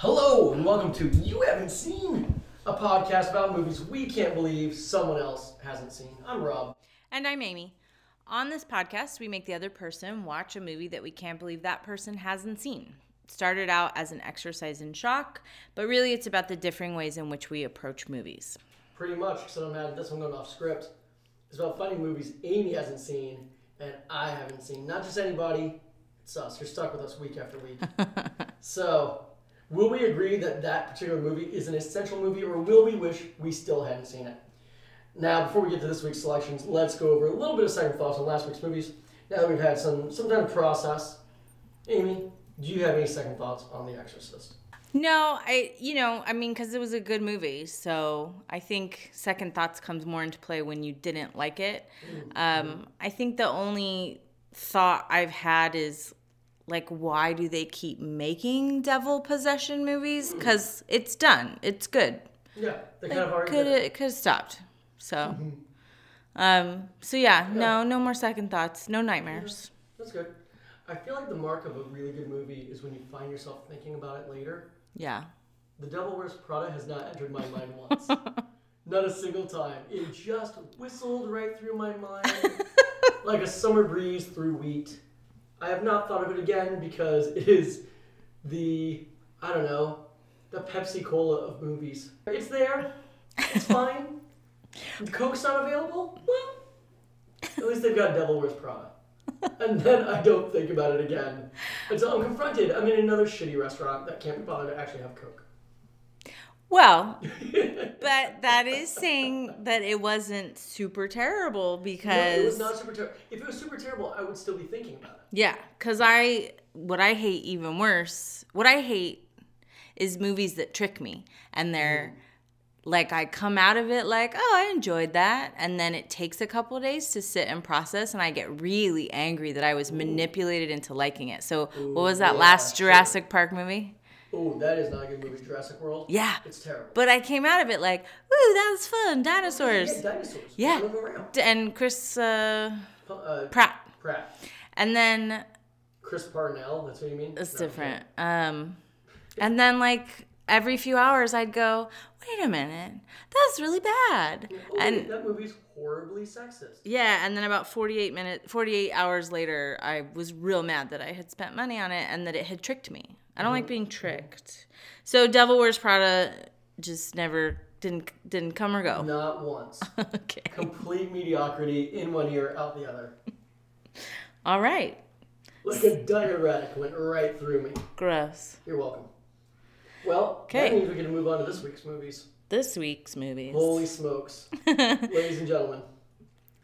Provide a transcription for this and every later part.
Hello, and welcome to You Haven't Seen, a podcast about movies we can't believe someone else hasn't seen. I'm Rob. And I'm Amy. On this podcast, we make the other person watch a movie that we can't believe that person hasn't seen. It started out as an exercise in shock, but really it's about the differing ways in which we approach movies. Pretty much, because I'm mad this one going off script. It's about finding movies Amy hasn't seen and I haven't seen. Not just anybody, it's us. You're stuck with us week after week. so, will we agree that that particular movie is an essential movie, or will we wish we still hadn't seen it? Now, before we get to this week's selections, let's go over a little bit of second thoughts on last week's movies. Now that we've had some some time to process, Amy, do you have any second thoughts on The Exorcist? No, I, you know, I mean, because it was a good movie. So I think second thoughts comes more into play when you didn't like it. Um, I think the only thought I've had is like, why do they keep making devil possession movies? Because it's done, it's good. Yeah, they kind of already Could it. could have stopped. So, um, so yeah, no, no more second thoughts, no nightmares. That's good. I feel like the mark of a really good movie is when you find yourself thinking about it later. Yeah. The Devil Wears Prada has not entered my mind once. not a single time. It just whistled right through my mind like a summer breeze through wheat. I have not thought of it again because it is the, I don't know, the Pepsi Cola of movies. It's there. It's fine. The Coke's not available? Well, at least they've got Devil Wears Prada. And then I don't think about it again until I'm confronted. I'm in another shitty restaurant that can't be bothered to actually have Coke. Well, but that is saying that it wasn't super terrible No, because it was not super terrible. If it was super terrible, I would still be thinking about it. yeah, because I what I hate even worse. What I hate is movies that trick me and they're mm. like I come out of it like oh I enjoyed that and then it takes a couple days to sit and process and I get really angry that I was manipulated into liking it. So what was that yeah, last sure. Jurassic Park movie? Oh, that is not a good movie, Jurassic World. Yeah. It's terrible. But I came out of it like, ooh, that was fun, dinosaurs. Yeah, dinosaurs. Yeah. Around. And Chris uh, Uh, Pratt. Pratt. And then Chris Parnell, that's what you mean? it's No, different. Um, and then like every few hours I'd go, wait a minute, that's really bad. Oh, And that movie's horribly sexist. yeah, and then about 48 minutes, 48 hours later, I was real mad that I had spent money on it and that it had tricked me. I don't like mm-hmm. being tricked. So Devil Wears Prada just never didn't didn't come or go. Not once. okay. Complete mediocrity in one ear, out the other. All right. Like a diuretic went right through me. Gross. You're welcome. Well, Okay. that means we can move on to this week's movies. This week's movies. Holy smokes. Ladies and gentlemen,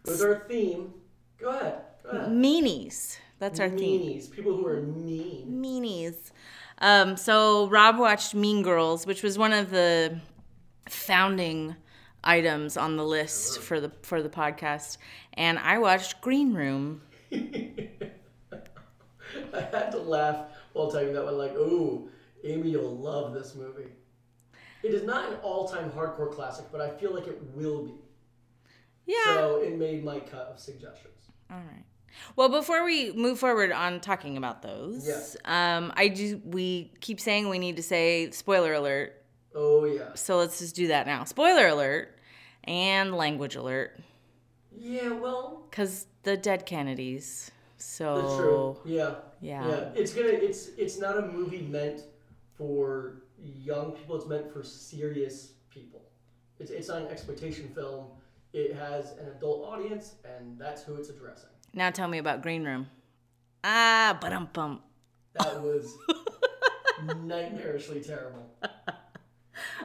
with our theme, go ahead. Go ahead. Meanies. That's our theme. Meanies. People who are mean. Meanies. Um, so Rob watched Mean Girls, which was one of the founding items on the list for the for the podcast, and I watched Green Room. I had to laugh while telling you that one, like, ooh, Amy, you'll love this movie. It is not an all time hardcore classic, but I feel like it will be. Yeah. So it made my cut of suggestions. All right. Well, before we move forward on talking about those, Yeah. um, I do. We keep saying we need to say spoiler alert, Oh, yeah. so let's just do that now. Spoiler alert and language alert, Yeah, well, because the dead Kennedys. So that's true. Yeah. Yeah. Yeah. It's gonna it's it's not a movie meant for young people, it's meant for serious people. It's it's not an exploitation film. It has an adult audience and that's who it's addressing. Now tell me about Green Room. Ah, but um bum. That was nightmarishly terrible.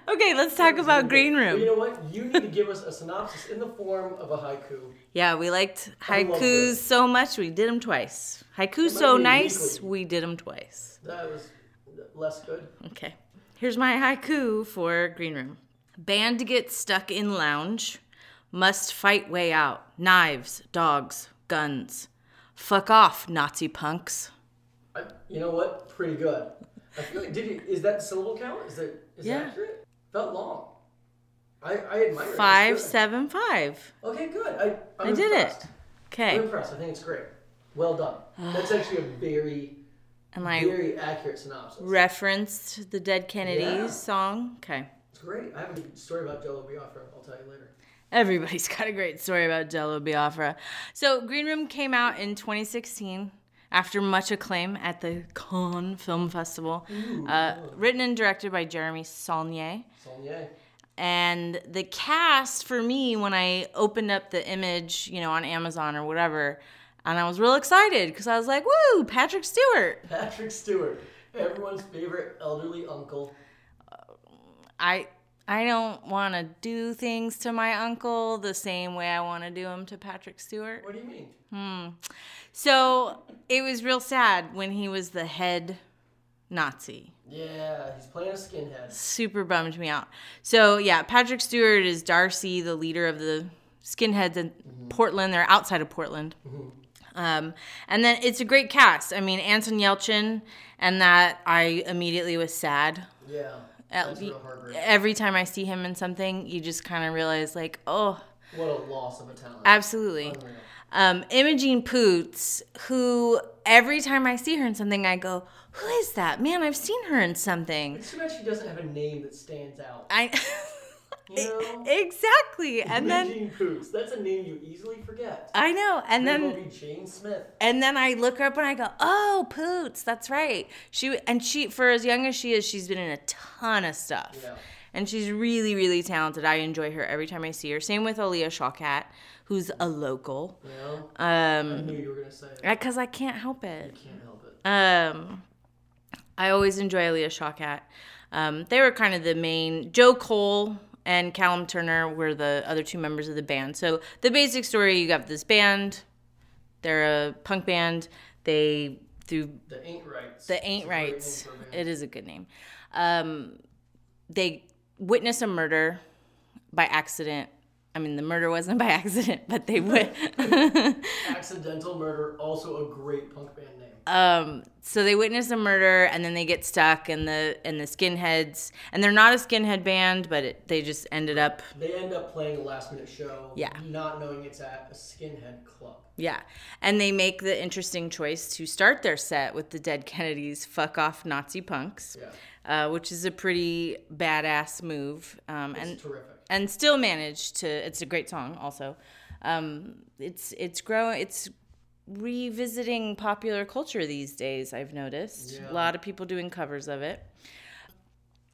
Okay, let's talk about Green Well, you know what? You need to give us a synopsis in the form of a haiku. Yeah, we liked haikus so much we did them twice. Haikus might so nice weekly. we did them twice. That was less good. Okay. Here's my haiku for Green Room. Band gets stuck in lounge. Must fight way out. Knives, dogs, guns. Fuck off, Nazi punks. I, you know what? Pretty good. I feel like did you is that syllable count? Is that is Yeah. that accurate? Felt long. I I admire it. Five, It's seven, five. Okay, good. I I'm I did it. impressed. I'm Okay. impressed. I think it's great. Well done. That's actually a very and I Very accurate synopsis. referenced the Dead Kennedys Yeah. song. Okay. It's great. I have a story about Jello Biafra. I'll tell you later. Everybody's got a great story about Jello Biafra. So, Green Room came out in 2016 after much acclaim at the Cannes Film Festival. Uh, written and directed by Jeremy Saulnier. Saulnier. And the cast for me, when I opened up the image, you know, on Amazon or whatever, and I was real excited because I was like, woo, Patrick Stewart. Patrick Stewart, everyone's favorite elderly uncle. I. I don't want to do things to my uncle the same way I want to do them to Patrick Stewart. What do you mean? Hmm. So it was real sad when he was the head Nazi. Yeah, he's playing a skinhead. Super bummed me out. So yeah, Patrick Stewart is Darcy, the leader of the skinheads in Portland. They're outside of Portland. Um, and then it's a great cast. I mean, Anton Yelchin, and that I immediately was sad. Yeah, At that's le- real. Every time I see him in something, you just kind of realize, like, oh, What a loss of a talent. absolutely. Um, Imogen Poots, who every time I see her in something, I go, "Who is that? Man, I've seen her in something." It's too bad she doesn't have a name that stands out. I You know? exactly, and then Imogen Poots. That's a name you easily forget. I know, and Then then will be Jane Smith. and then I look her up and I go, "Oh, Poots, that's right." She and she, for as young as she is, she's been in a ton of stuff. Yeah. And she's really, really talented. I enjoy her every time I see her. Same with Alia Shawkat, who's a local. You know? I Um, knew you were gonna say it. because I can't help it. You can't help it. Um, I always enjoy Alia Shawkat. Um, they were kind of the main. Joe Cole and Callum Turner were the other two members of the band. So the basic story: you got this band. They're a punk band. They through The Ain't Rights. the Ain't Rights. for a band. It is a good name. Um, they witness a murder by accident. I mean, the murder wasn't by accident, but they wit. Accidental Murder, also a great punk band. Um so they witness a murder and then they get stuck and the and the skinheads and they're not a skinhead band but it, they just ended up They end up playing a last minute show, Yeah. not knowing it's at a skinhead club. yeah and they make the interesting choice to start their set with the dead kennedys fuck off nazi punks Yeah, uh, which is a pretty badass move um, it's and terrific. and still managed to it's a great song also um, it's it's growing it's revisiting popular culture these days i've noticed. Yeah. a lot of people doing covers of it.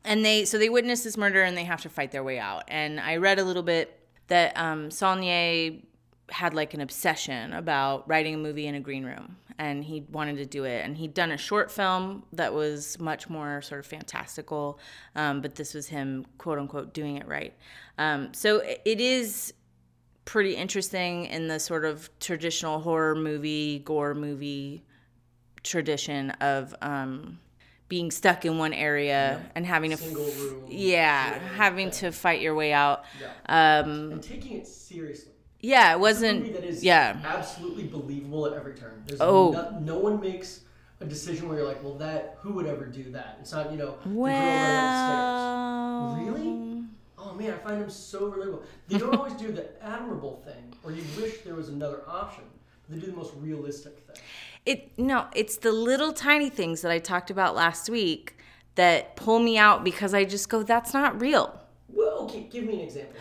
And they so they witness this murder and they have to fight their way out. And i read a little bit that um, saulnier had like an obsession about writing a movie in a green room. And he wanted to do it. And he'd done a short film that was much more sort of fantastical um, but this was him quote unquote doing it right. Um, so it- it is pretty interesting in the sort of traditional horror movie gore movie tradition of um, being stuck in one area and having to Single room. yeah having to fight your way out Yeah. um, And taking it seriously. yeah it It's a wasn't movie that is yeah absolutely believable at every turn. There's Oh. no, no one makes a decision where you're like, well, that who would ever do that? It's not, you know, the girl well upstairs. Really? Man, I find them so relatable. They don't always do the admirable thing, or you wish there was another option. They do the most realistic thing. It no, it's the little tiny things that I talked about last week that pull me out because I just go, that's not real. Well, okay, give me an example.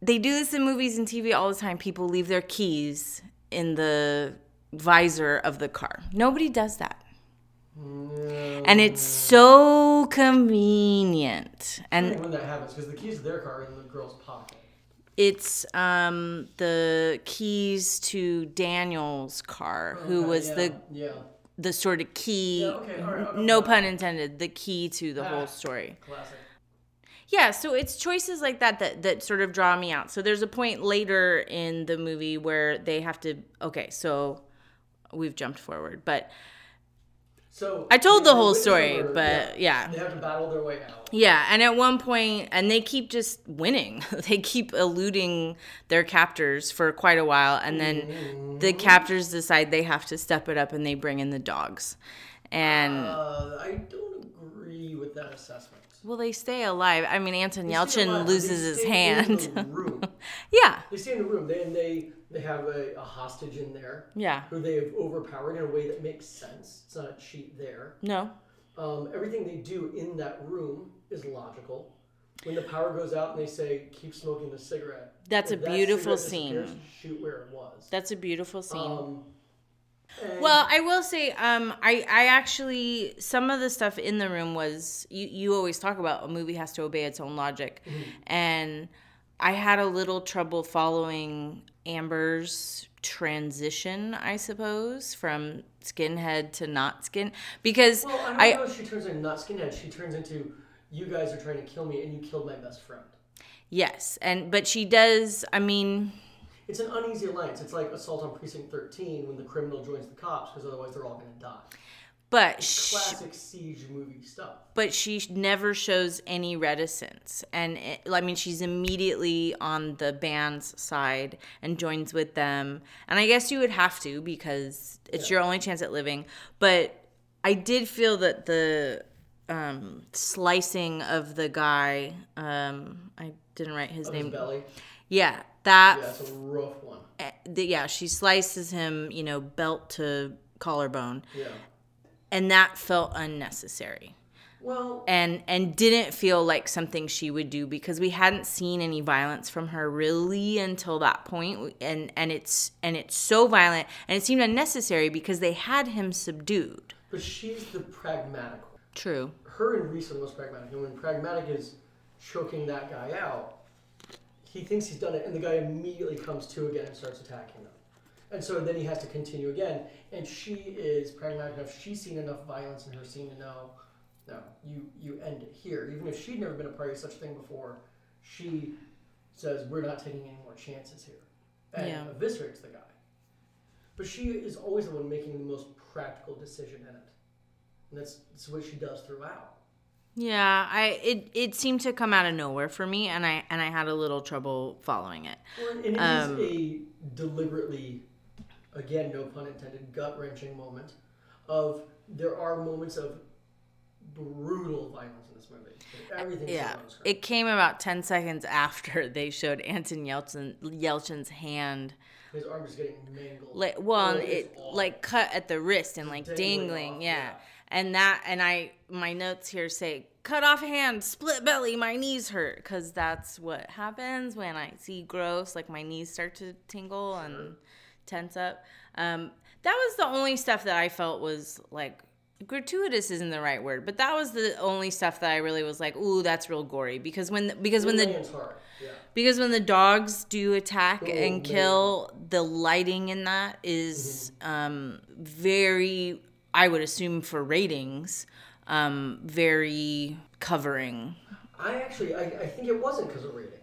They do this in movies and TV all the time. People leave their keys in the visor of the car. Nobody does that. And it's so convenient. And when that happens, because the keys to their car are in the girl's pocket. it's um, the keys to Daniel's car, who Okay, was yeah, the yeah the sort of key Yeah, okay, right, no pun intended the key to the Ah. whole story classic. yeah so it's choices like that, that that sort of draw me out so there's a point later in the movie where they have to okay so we've jumped forward but So I told the whole story, murder, but yeah. they have to battle their way out. yeah and at one point and they keep just winning they keep eluding their captors for quite a while and then the captors decide they have to step it up and they bring in the dogs and Uh, I don't agree with that assessment. Well, they stay alive. I mean, Anton They stay Yelchin alive, loses his stay in hand. room. yeah, They stay in the room. They, and they they have a, a hostage in there yeah. who they have overpowered in a way that makes sense. It's not a cheat there. No. Um, everything they do in that room is logical. When the power goes out and they say, "Keep smoking the cigarette," That's if a that beautiful cigarette disappears, scene. Shoot where it was. That's a beautiful scene. Um, Well, I will say, um, I, I actually some of the stuff in the room was you, you always talk about a movie has to obey its own logic, and I had a little trouble following Amber's transition, I suppose, from skinhead to not skin because well, I don't I know if she turns into not skinhead. She turns into, "You guys are trying to kill me, and you killed my best friend." yes, and but she does. I mean, It's an uneasy alliance. It's like assault on precinct 13 when the criminal joins the cops because otherwise they're all going to die. but she, Classic siege movie stuff. but she never shows any reticence and it, i mean she's immediately on the band's side and joins with them and i guess you would have to because it's your only chance at living but i did feel that the um, slicing of the guy um, i didn't write his Of his name belly. yeah that Yeah, it's a rough one. eh, the, yeah she slices him you know belt to collarbone Yeah. and that felt unnecessary Well, and and didn't feel like something she would do because we hadn't seen any violence from her really until that point and and it's and it's so violent and it seemed unnecessary because they had him subdued but she's the pragmatic one. true Her and Reese are the most pragmatic. And when pragmatic is choking that guy out, he thinks he's done it, and the guy immediately comes to again and starts attacking them. And so then he has to continue again. And she is pragmatic enough. She's seen enough violence in her scene to know, no, you you end it here. Even if she'd never been a part of such a thing before, she says we're not taking any more chances here, and Yeah. eviscerates the guy. But she is always the one making the most practical decision in it, and that's, that's what she does throughout. Yeah i it it seemed to come out of nowhere for me and i and i had a little trouble following it Well, and it is Um, a deliberately, again, no pun intended, gut wrenching moment of there are moments of brutal violence in this movie. Everything yeah it came about 10 seconds after they showed anton yelchin yelchin's hand His arm is getting mangled. like well Oh, it it's like cut at the wrist and like Dangling dangling, yeah. yeah. And that and i my notes here say cut off hand split belly my knees hurt because that's what happens when i see gross like my knees start to tingle and tense up um that was the only stuff that i felt was like gratuitous isn't the right word but that was the only stuff that i really was like ooh that's real gory because when because when the Yeah. because when the dogs do attack Oh, and man. kill, the lighting in that is, Mm-hmm. um, very, I would assume for ratings, um, very covering. I actually, I, I think it wasn't because of rating.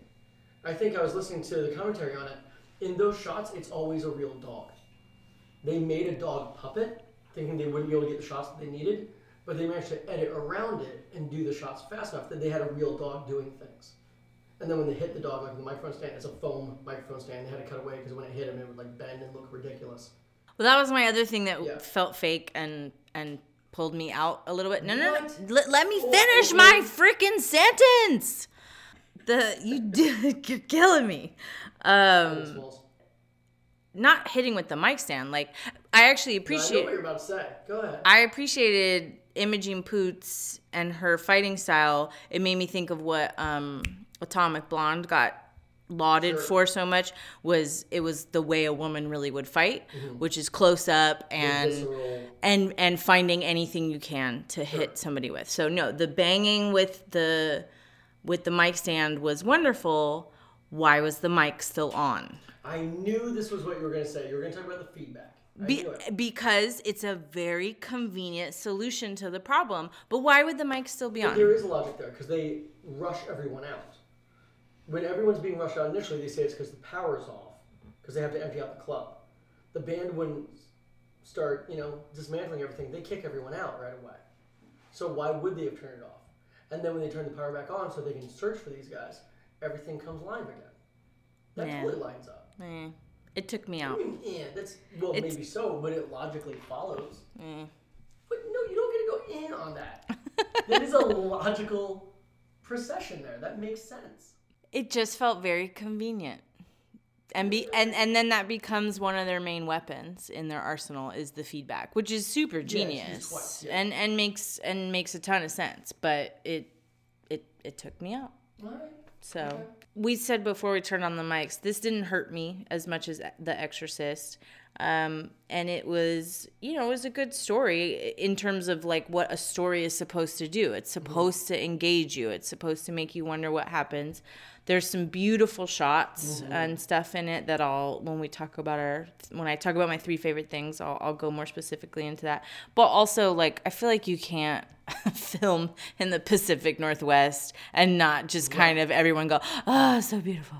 I think I was listening to the commentary on it. In those shots, it's always a real dog. They made a dog puppet, thinking they wouldn't be able to get the shots that they needed, but they managed to edit around it and do the shots fast enough that they had a real dog doing things. And then when they hit the dog, like the microphone stand, it's a foam microphone stand. They had to cut away because when it hit him, it would like bend and look ridiculous. Well, that was my other thing that Yeah. felt fake and and pulled me out a little bit. No, no, no. Let, let me finish my freaking sentence. The you did, you're killing me. Um, not hitting with the mic stand. Like I actually No, I know appreciate. what you're about to say. Go ahead. I appreciated Imogen Poots and her fighting style. It made me think of what um, Atomic Blonde got lauded Sure. for so much was it was the way a woman really would fight, mm-hmm. which is close up and and and finding anything you can to hit somebody with. So no, the banging with the with the mic stand was wonderful. Why was the mic still on? I knew this was what you were going to say. You were going to talk about the feedback. Be, it. because it's a very convenient solution to the problem. But why would the mic still be But on? there is a logic there because they rush everyone out. When everyone's being rushed out initially, they say it's because the power's off because they have to empty out the club. The band wouldn't start, you know, dismantling everything. They kick everyone out right away. So why would they have turned it off? And then when they turn the power back on so they can search for these guys, everything comes live again. That Yeah. totally lines up. Eh, it took me I out. mean, yeah, that's well, It's- maybe so, but it logically follows. Eh. But no, you don't get to go in on that. that is a logical procession there. That makes sense. It just felt very convenient. And be and, and then that becomes one of their main weapons in their arsenal is the feedback, which is super genius. yeah. And and makes and makes a ton of sense, but it it it took me out. Right. So Okay. we said before we turned on the mics, this didn't hurt me as much as The Exorcist. Um, and it was, you know, it was a good story in terms of like what a story is supposed to do. It's supposed to engage you. It's supposed to make you wonder what happens. There's some beautiful shots and stuff in it that I'll when we talk about our when I talk about my three favorite things, I'll, I'll go more specifically into that. But also, like, I feel like you can't film in the Pacific Northwest and not just kind of everyone go, oh, so beautiful,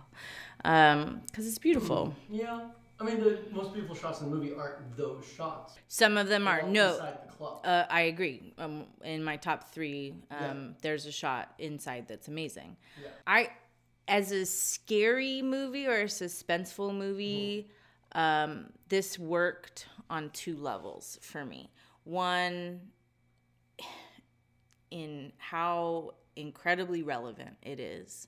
because it's beautiful. Yeah. I mean, the most beautiful shots in the movie aren't those shots. Some of them are They're no. Inside the club. Uh, I agree. Um, in my top three, um, there's a shot inside that's amazing. Yeah. I, as a scary movie or a suspenseful movie, um, this worked on two levels for me. One, in how incredibly relevant it is.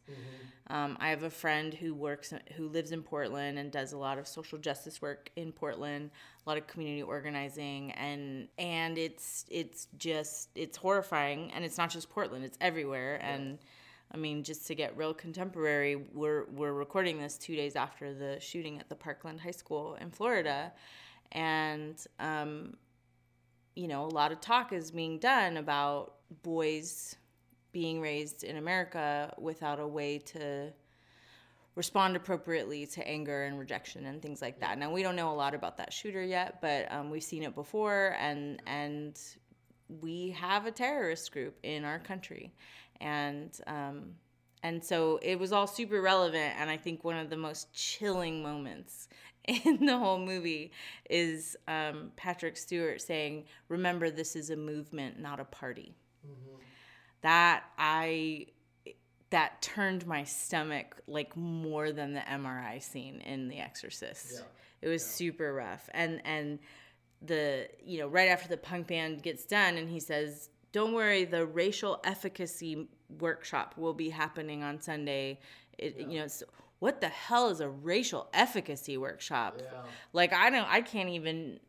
Um, I have a friend who works, who lives in Portland and does a lot of social justice work in Portland, a lot of community organizing, and and it's it's just it's horrifying, and it's not just Portland, it's everywhere, and. I mean, just to get real contemporary, we're we're recording this two days after the shooting at the Parkland High School in Florida, and um, you know, a lot of talk is being done about boys being raised in America without a way to respond appropriately to anger and rejection and things like that. Now we don't know a lot about that shooter yet, but um, we've seen it before, and and we have a terrorist group in our country, and um, and so it was all super relevant. And I think one of the most chilling moments in the whole movie is um, Patrick Stewart saying, "Remember, this is a movement, not a party." That I that turned my stomach like more than the MRI scene in The Exorcist. Yeah. It was super rough. And and the you know, right after the punk band gets done and he says, Don't worry, the racial efficacy workshop will be happening on Sunday. It, you know, it's, what the hell is a racial efficacy workshop? Yeah. Like I don't I can't even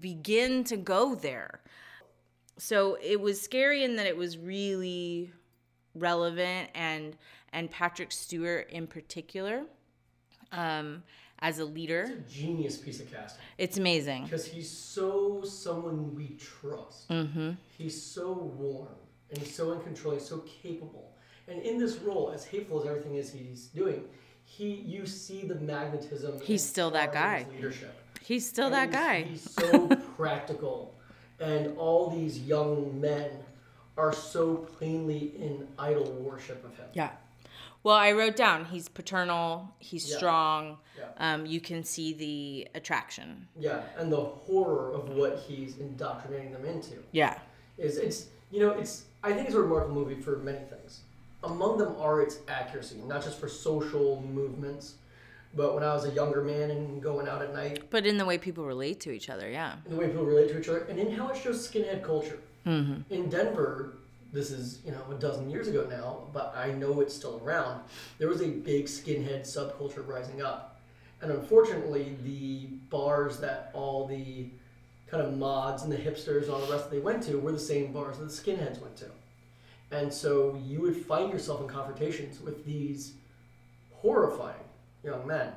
begin to go there. So it was scary in that it was really relevant and and Patrick Stewart in particular um as a leader. It's a genius piece of casting It's amazing. because he's so someone we trust. Mm-hmm. He's so warm and he's so in control. He's so capable. And in this role, as hateful as everything is he's doing, he you see the magnetism. He's still that guy. Leadership. He's still And that he's- guy. He's so practical, and all these young men are so plainly in idol worship of him. Yeah. Well, I wrote down he's paternal, he's Yeah. strong. Yeah. Um, you can see the attraction. Yeah, and the horror of what he's indoctrinating them into Yeah. is it's you know it's I think it's a remarkable movie for many things. Among them are its accuracy, not just for social movements, but when I was a younger man and going out at night, But in the way people relate to each other, yeah. in the way people relate to each other, and in how it shows skinhead culture. Mm-hmm. In Denver, this is you know a dozen years ago now, but I know it's still around. There was a big skinhead subculture rising up, and unfortunately, the bars that all the kind of mods and the hipsters and all the rest they went to were the same bars that the skinheads went to, and so you would find yourself in confrontations with these horrifying young men,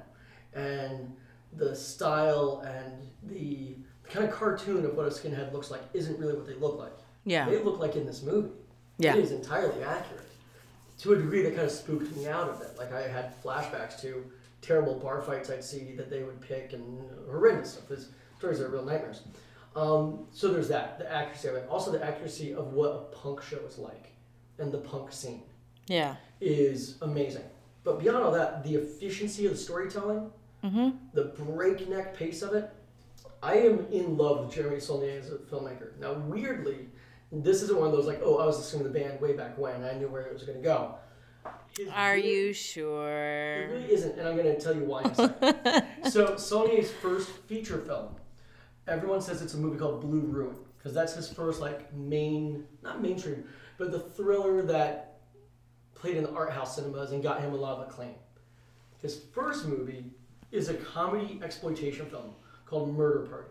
and the style and the kind of cartoon of what a skinhead looks like isn't really what they look like Yeah. they look like in this movie. Yeah. It is entirely accurate. To a degree that kind of spooked me out of it. Like I had flashbacks to terrible bar fights I'd see that they would pick and horrendous stuff. These stories are real nightmares. Um, so there's that, the accuracy of it. Also the accuracy of what a punk show is like and the punk scene Yeah. is amazing. But beyond all that, the efficiency of the storytelling, Mm-hmm. the breakneck pace of it. I am in love with Jeremy Saulnier as a filmmaker. Now, weirdly, this isn't one of those like, oh, I was listening to the band way back when, I knew where it was going to go. Are really- you sure? It really isn't, and I'm going to tell you why in a second. so, Saulnier's first feature film, everyone says it's a movie called Blue Ruin. because that's his first like main, not mainstream, but the thriller that played in the art house cinemas and got him a lot of acclaim. His first movie is a comedy exploitation film called Murder Party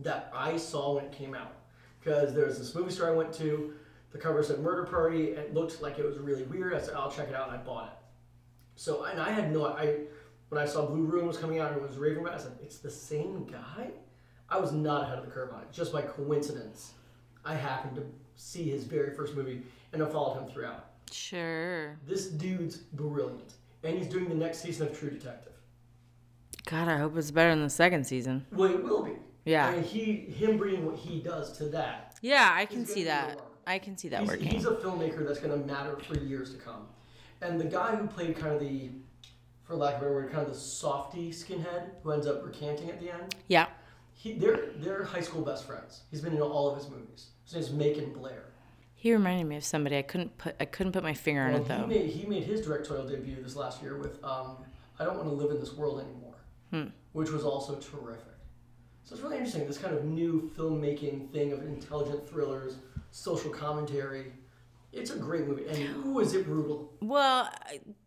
that I saw when it came out because there was this movie store I went to. The cover said Murder Party. It looked like it was really weird. I said, "I'll check it out," and I bought it. So, and I had no, I when I saw Blue Ruin was coming out and it was raving about, it, I said, "It's the same guy." I was not ahead of the curve on it. Just by coincidence, I happened to see his very first movie and I followed him throughout. Sure. This dude's brilliant, and he's doing the next season of True Detective. God, I hope it's better than the second season. Well, it will be. Yeah. Mean, he him bringing what he does to that. Yeah, I can see that. I can see that He's, working. he's a filmmaker that's going to matter for years to come. And the guy who played kind of the, for lack of a better word, kind of the softy skinhead who ends up recanting at the end. yeah. He, they're they're high school best friends. He's been in all of his movies. His name's Macon Blair. He reminded me of somebody. I couldn't put I couldn't put my finger on Well, it he though. made he made his directorial debut this last year with um, I don't want to live in this world anymore, Hmm. which was also terrific. So it's really interesting. This kind of new filmmaking thing of intelligent thrillers, social commentary. It's a great movie, and who is it brutal? Well,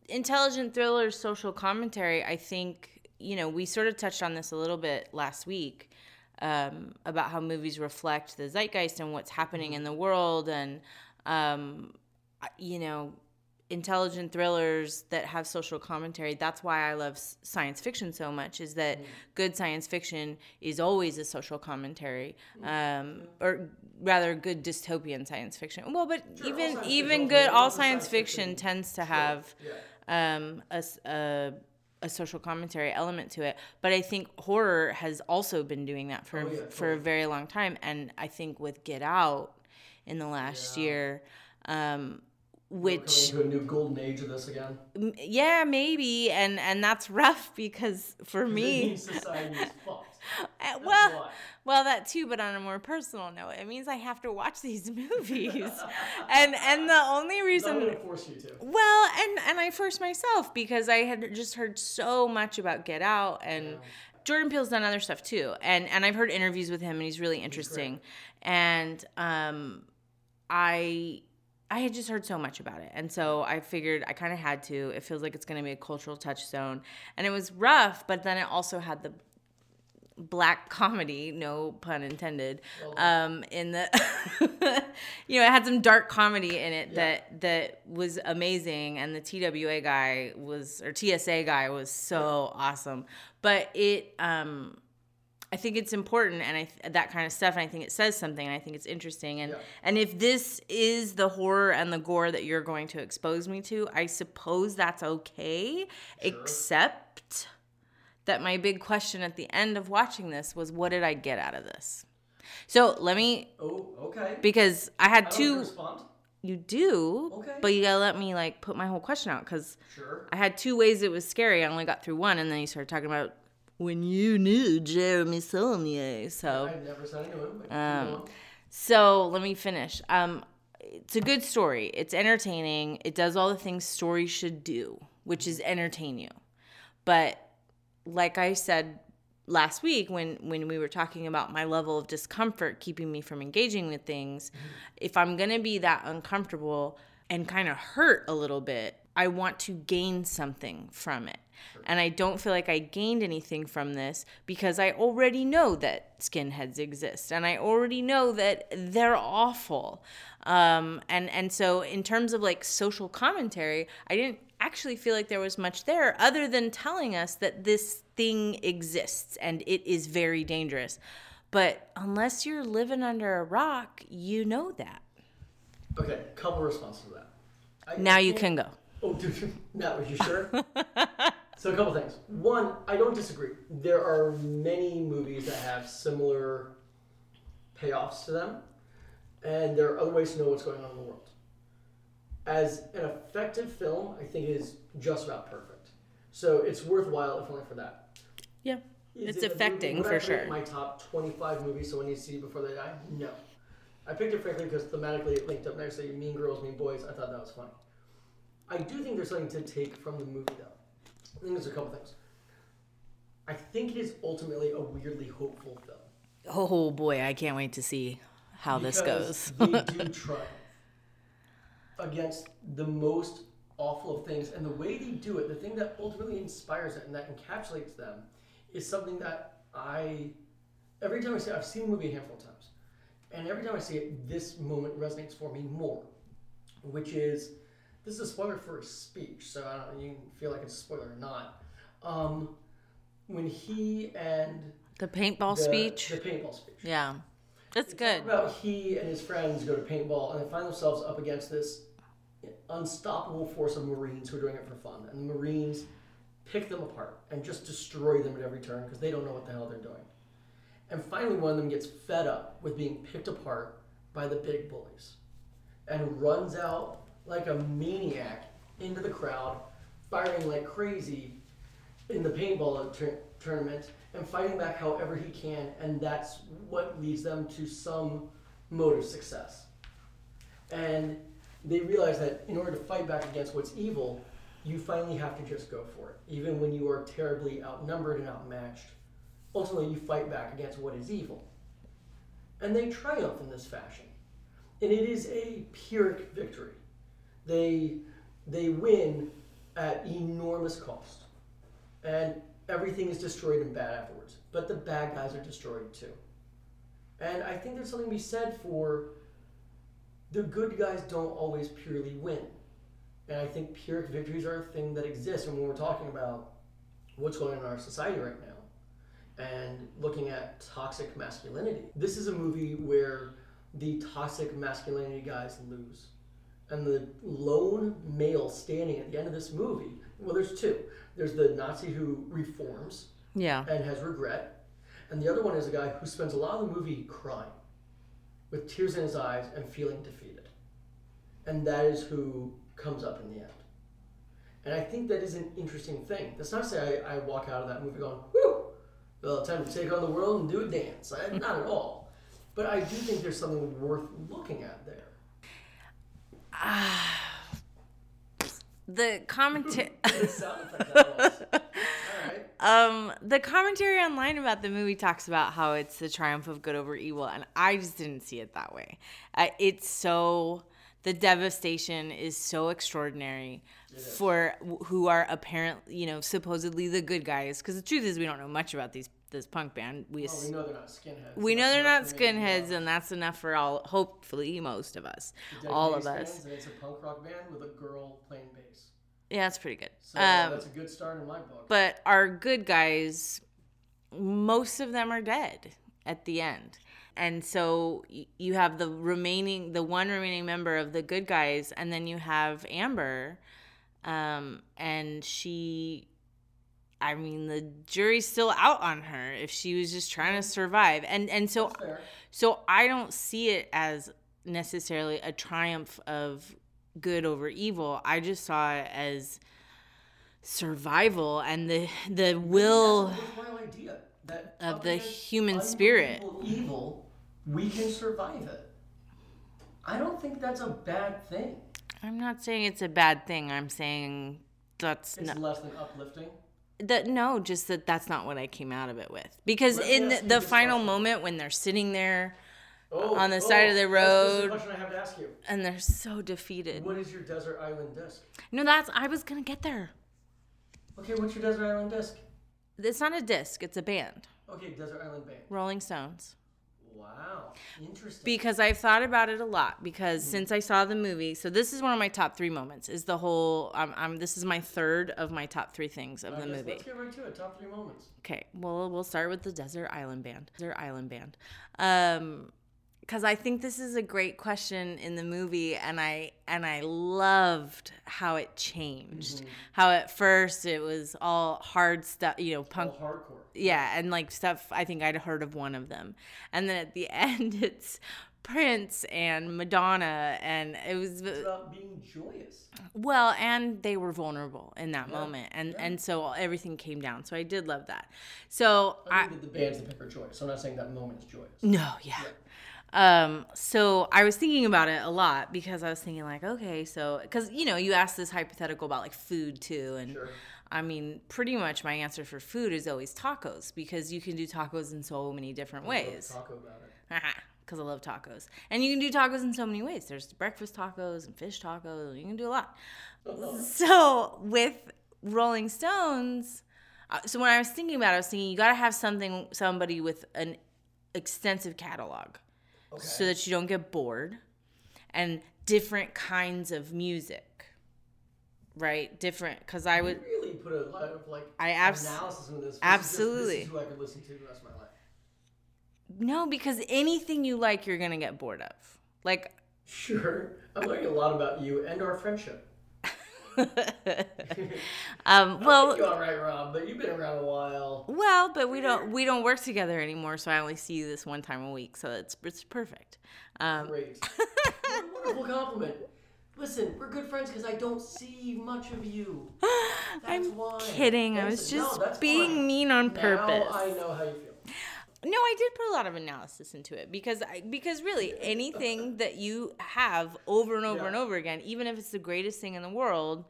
intelligent thrillers, social commentary. I think you know we sort of touched on this a little bit last week um, about how movies reflect the zeitgeist and what's happening in the world, and um, you know, intelligent thrillers that have social commentary. That's why I love science fiction so much. Is that good science fiction is always a social commentary, um, or rather, good dystopian science fiction. Well, but Sure, even even good all science fiction fiction. tends to have Yeah. um, a, a- a social commentary element to it. But I think horror has also been doing that for Oh, yeah, for a very long time. And I think with Get Out in the last Yeah. year, um, which to a new golden age of this again. m- yeah maybe and and that's rough because for me society is fucked. uh, That's well why. well that too but on a more personal note it means i have to watch these movies and and the only reason gonna force you to. Well, and and I forced myself because I had just heard so much about Get Out and Jordan Peele's done other stuff too. And and I've heard interviews with him and he's really interesting. And um I I had just heard so much about it. And so I figured I kind of had to. It feels like it's going to be a cultural touchstone. And it was rough, but then it also had the black comedy, no pun intended, um, in the you know, it had some dark comedy in it that that was amazing and the TWA guy was or TSA guy was so awesome. But it um I think it's important and I that kind of stuff and I think it says something and I think it's interesting and Yeah. and if this is the horror and the gore that you're going to expose me to, I suppose that's okay except that my big question at the end of watching this was what did I get out of this? So let me Oh, okay. because I had I two respond. you do Okay. but you gotta let me like put my whole question out because Sure. I had two ways it was scary. I only got through one and then you started talking about when you knew Jeremy Saulnier. So I've never I knew him. Um, so let me finish. Um, it's a good story. It's entertaining. It does all the things stories should do, which is entertain you. But like I said last week when when we were talking about my level of discomfort keeping me from engaging with things, if I'm going to be that uncomfortable and kind of hurt a little bit, I want to gain something from it. And I don't feel like I gained anything from this because I already know that skinheads exist and I already know that they're awful. Um, and, and so, in terms of like social commentary, I didn't actually feel like there was much there other than telling us that this thing exists and it is very dangerous. But unless you're living under a rock, you know that. Okay, couple responses to that. I, Now you can go. Oh, dude, Matt, was you sure? so a couple things. One, I don't disagree. There are many movies that have similar payoffs to them, and there are other ways to know what's going on in the world. As an effective film, I think it is just about perfect. So it's worthwhile if only for that. Yeah. Is It's it movie- affecting, for put it in sure. My top twenty-five movies. Someone needs to see before they die. No, I picked it frankly because thematically it linked up to Mean Girls, Mean Boys. I thought that was funny. I do think there's something to take from the movie, though. I think there's a couple things. I think it is ultimately a weirdly hopeful film. Oh boy, I can't wait to see. how this goes. they do triumph against the most awful of things, and the way they do it, the thing that ultimately inspires it and that encapsulates them, is something that I every time I see it, I've seen the movie a handful of times, and every time I see it, this moment resonates for me more, which is this is a spoiler for a speech, so I don't know, you can feel like it's a spoiler or not. Um, when he and the paintball the, speech. the paintball speech. yeah. That's good. About he and his friends go to paintball and they find themselves up against this unstoppable force of Marines who are doing it for fun. And the Marines pick them apart and just destroy them at every turn because they don't know what the hell they're doing. And finally, one of them gets fed up with being picked apart by the big bullies and runs out like a maniac into the crowd, firing like crazy in the paintball tur- tournament and fighting back however he can, and that's what leads them to some mode of success. And they realize that in order to fight back against what's evil, you finally have to just go for it, even when you are terribly outnumbered and outmatched. Ultimately, you fight back against what is evil. And they triumph in this fashion. And it is a Pyrrhic victory. They, they win at enormous cost. And everything is destroyed and bad afterwards. But the bad guys are destroyed too. And I think there's something to be said for the good guys don't always purely win. And I think Pyrrhic victories are a thing that exists. And when we're talking about what's going on in our society right now and looking at toxic masculinity, this is a movie where the toxic masculinity guys lose. And the lone male standing at the end of this movie, well, there's two. There's the Nazi who reforms Yeah. and has regret, and the other one is a guy who spends a lot of the movie crying, with tears in his eyes and feeling defeated. And that is who comes up in the end. And I think that is an interesting thing. That's not to say I, I walk out of that movie going, whew, well, time to take on the world and do a dance. I, not at all. But I do think there's something worth looking at there. The commentary. The sound effect that was. All right. Um, the commentary online about the movie talks about how it's the triumph of good over evil, and I just didn't see it that way. Uh, it's so the devastation is so extraordinary for wh- who are apparently, you know, supposedly the good guys. Because the truth is, we don't know much about these this punk band. We Well, we know they're not skinheads. we know they're not enough for me to skinheads, and that's enough for all. Hopefully, most of us, all of us. it's a punk rock band with a girl playing bass. Yeah, that's pretty good. So Um, that's a good start in my book. but our good guys most of them are dead at the end and so you have the remaining the one remaining member of the good guys and then you have amber um, and she i mean the jury's still out on her if she was just trying to survive and and so so i don't see it as necessarily a triumph of good over evil i just saw it as survival and the the will That's the worthwhile idea that of the human spirit. Evil, we can survive it. I don't think that's a bad thing. i'm not saying it's a bad thing i'm saying that's It's not less than uplifting. That no just that that's not what i came out of it with because Let in the, the final question. moment when they're sitting there Oh, On the oh, side of the that's- this is road. question I have to ask you. and they're so defeated What is your desert island disc? no that's i was gonna get there Okay, what's your desert island disc? it's not a disc it's a band Okay, desert island band. rolling stones Wow, interesting. because I've thought about it a lot because since I saw the movie, so this is one of my top three moments. Is the whole um, um this is my third of my top three things of the movie. Let's get right to it. Top three moments. Okay, well we'll start with the Desert Island Band. Desert Island Band, um, because I think this is a great question in the movie, and I and I loved how it changed. Mm-hmm. How at first it was all hard stuff, you know, punk All hardcore. yeah, and like stuff I think I'd heard of one of them. And then at the end it's Prince and Madonna and it was It's about being joyous. well and they were vulnerable in that Yeah, moment and yeah. and so everything came down. So I did love that. So I I mean, the, the band's the pick joyous. So I'm not saying that moment is joyous. no, yeah. Um, so I was thinking about it a lot because I was thinking like, okay, so because you know you asked this hypothetical about like food too, and Sure. I mean, pretty much my answer for food is always tacos because you can do tacos in so many different I ways. Taco about it. because I love tacos. And you can do tacos in so many ways. There's breakfast tacos and fish tacos. You can do a lot. So with Rolling Stones, uh, so when I was thinking about it, I was thinking you got to have something, somebody with an extensive catalog so that you don't get bored and different kinds of music. Right? Different. Because I would. really put a lot of like I abs- analysis into this. absolutely. This is who I could listen to the rest of my life. No, because anything you like, you're going to get bored of. Like, Sure, I'm learning a lot about you and our friendship. um, well, you're all right, Rob, but you've been around a while. Well, but we don't we don't work together anymore, so I only see you this one time a week, so it's it's perfect. Um, Great. Wonderful compliment. Listen, we're good friends because I don't see much of you. That's I'm why. kidding. I was Listen, no, just being fine. mean on purpose. Now I know how you feel. No, I did put a lot of analysis into it because I, because really anything that you have over and over Yeah. and over again, even if it's the greatest thing in the world,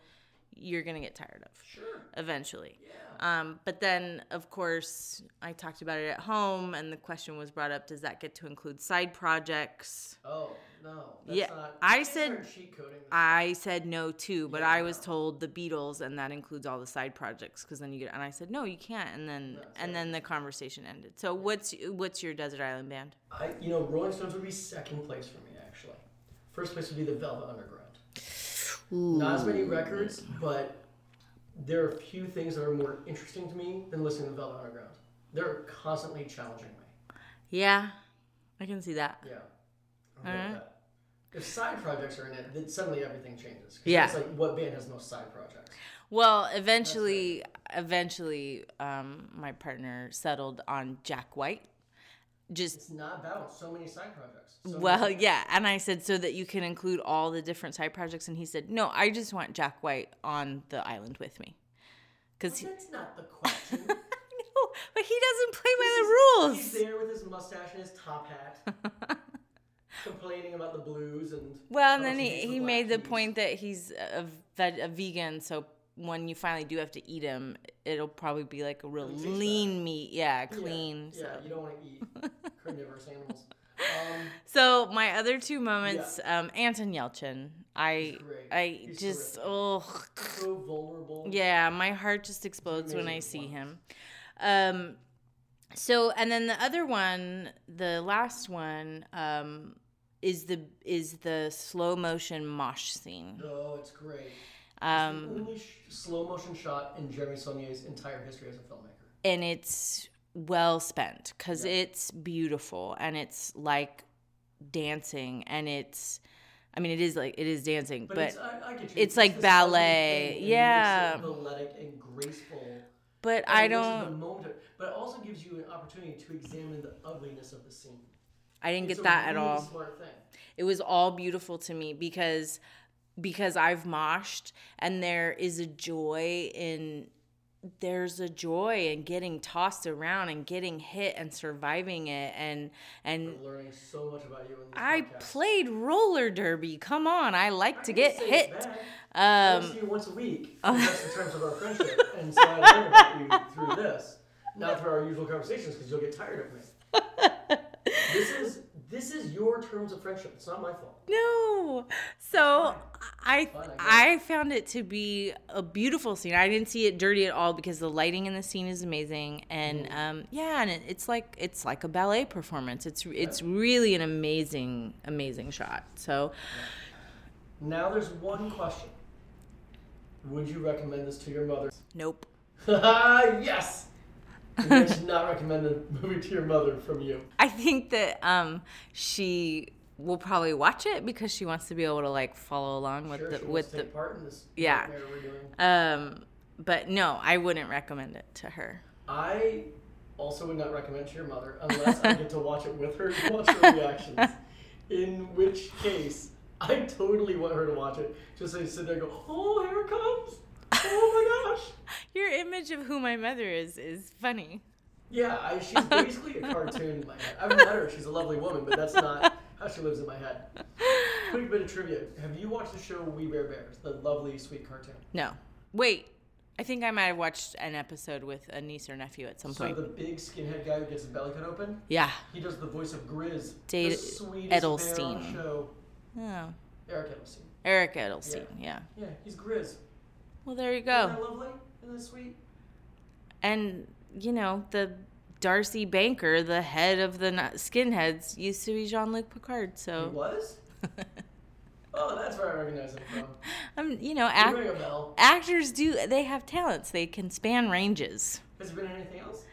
you're gonna get tired of Sure. eventually. Um, but then, of course, I talked about it at home, and the question was brought up: Does that get to include side projects? Oh no. That's Yeah, Not, I said- I said no too, but I was Yeah. told the Beatles, and that includes all the side projects, because then you get. And I said no, you can't, and then and then the conversation ended. So what's what's your desert island band? I, you know, Rolling Stones would be second place for me actually. First place would be the Velvet Underground. Not as many records, but there are a few things that are more interesting to me than listening to Velvet Underground. They're constantly challenging me. Yeah, I can see that. Yeah. I'm good with that. If side projects are in it, then suddenly everything changes. Yeah. It's like what band has no side projects? Well, eventually, eventually, um, my partner settled on Jack White. Just It's not balanced. So many side projects. So well, yeah, and I said so that you can include all the different side projects, and he said no, I just want Jack White on the island with me, because he, That's not the question. no, but he doesn't play by the rules. He's there with his mustache and his top hat, complaining about the blues and. Well, and then he, he made the point that he's a, a vegan, so when you finally do have to eat him, it'll probably be like a real lean meat, yeah, Yeah, clean. Yeah, So. you don't want to eat carnivorous animals. Um, So my other two moments, um, Anton Yelchin. I. I He's just oh so vulnerable. yeah, my heart just explodes when I see him. Um, so and then the other one, the last one, um, is the is the slow motion mosh scene. Oh, it's great. Um, it's the only slow motion shot in Jeremy Saulnier's entire history as a filmmaker. and it's well spent because Yeah. it's beautiful and it's like dancing and it's i mean it is like it is dancing But, but, it's, I, I you. it's like ballet, yeah. Balletic and graceful. but and i it makes it don't The moment, of- but it also gives you an opportunity to examine the ugliness of the scene. i didn't It's get that at all it was all beautiful to me because because i've moshed and there is a joy in there's a joy in getting tossed around and getting hit and surviving it and and I'm learning so much about you I podcast. played roller derby. Come on, I like I to get hit. bad. I Um, see you once a week. in terms of our friendship, and so I learn about you through this, not through our usual conversations, because you'll get tired of me. This is your terms of friendship. It's not my fault. no. So I I. I found it to be a beautiful scene. I didn't see it dirty at all because the lighting in the scene is amazing, and Mm. um, yeah, and it, it's like it's like a ballet performance. It's it's really an amazing amazing shot. So Now there's one question. Would you recommend this to your mother? nope. yes. I should not recommend a movie to your mother from you. I think that um, she will probably watch it because she wants to be able to like follow along with Sure, the with the part in this Yeah. nightmare we're doing. Um, but no, I wouldn't recommend it to her. I also would not recommend to your mother unless I get to watch it with her to watch her reactions. In which case, I totally want her to watch it. Just so you sit there and go, oh, here it comes. Oh my gosh. Your image of who my mother is is funny. Yeah, I, she's basically a cartoon in my head. I've met her. She's a lovely woman, but that's not how she lives in my head. Quick bit of trivia. Have you watched the show We Bare Bears, the lovely, sweet cartoon? No, wait. I think I might have watched an episode with a niece or nephew at some So point. the big skinhead guy who gets his belly cut open, Yeah. he does the voice of Grizz, Dave the sweetest bear on Edelstein. the show. Oh. Eric Edelstein. Eric Edelstein. Yeah. Yeah, he's Grizz. Well, there you Isn't that go. lovely? Isn't that sweet? And you know the Darcy Banker, the head of the skinheads, used to be Jean Luc Picard. He So, was? oh, that's where I recognize him from. I'm, you know, act- actors do they have talents? They can span ranges. Has he been anything else?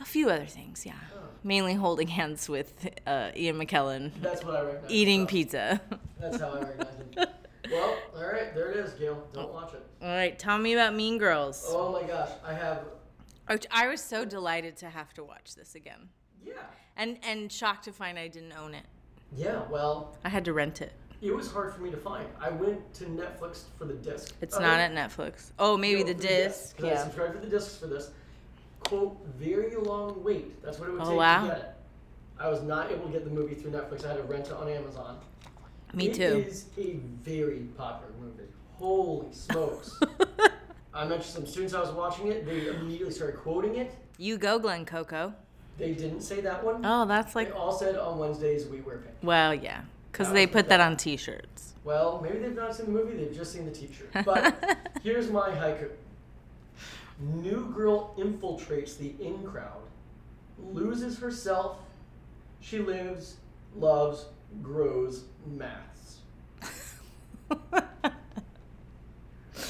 A few other things, yeah. Oh. Mainly holding hands with uh, Ian McKellen, That's what I recognize. eating pizza. That's how I recognize him. well, all right, there it is, Gail. Don't oh. watch it. All right, tell me about Mean Girls. Oh my gosh, I have. I was so delighted to have to watch this again, Yeah. and and shocked to find I didn't own it. Yeah, well, I had to rent it. it was hard for me to find. I went to Netflix for the disc. It's of not at Netflix. Oh, maybe the disc. 'cause I Yeah. subscribed for the discs for this. Quote, very long wait. That's what it would Oh, take wow. to get it. I was not able to get the movie through Netflix. I had to rent it on Amazon. Me It too. is a very popular movie. Holy smokes. I mentioned some students I was watching it. They immediately started quoting it. You go, Glen Coco. They didn't say that one. Oh, that's they like all said on Wednesdays we wear pink. well, yeah, because they put that on T-shirts. Well, maybe they've not seen the movie, they've just seen the t-shirt. But here's my haiku. New girl infiltrates the in crowd, loses herself, she lives, loves, grows, maths.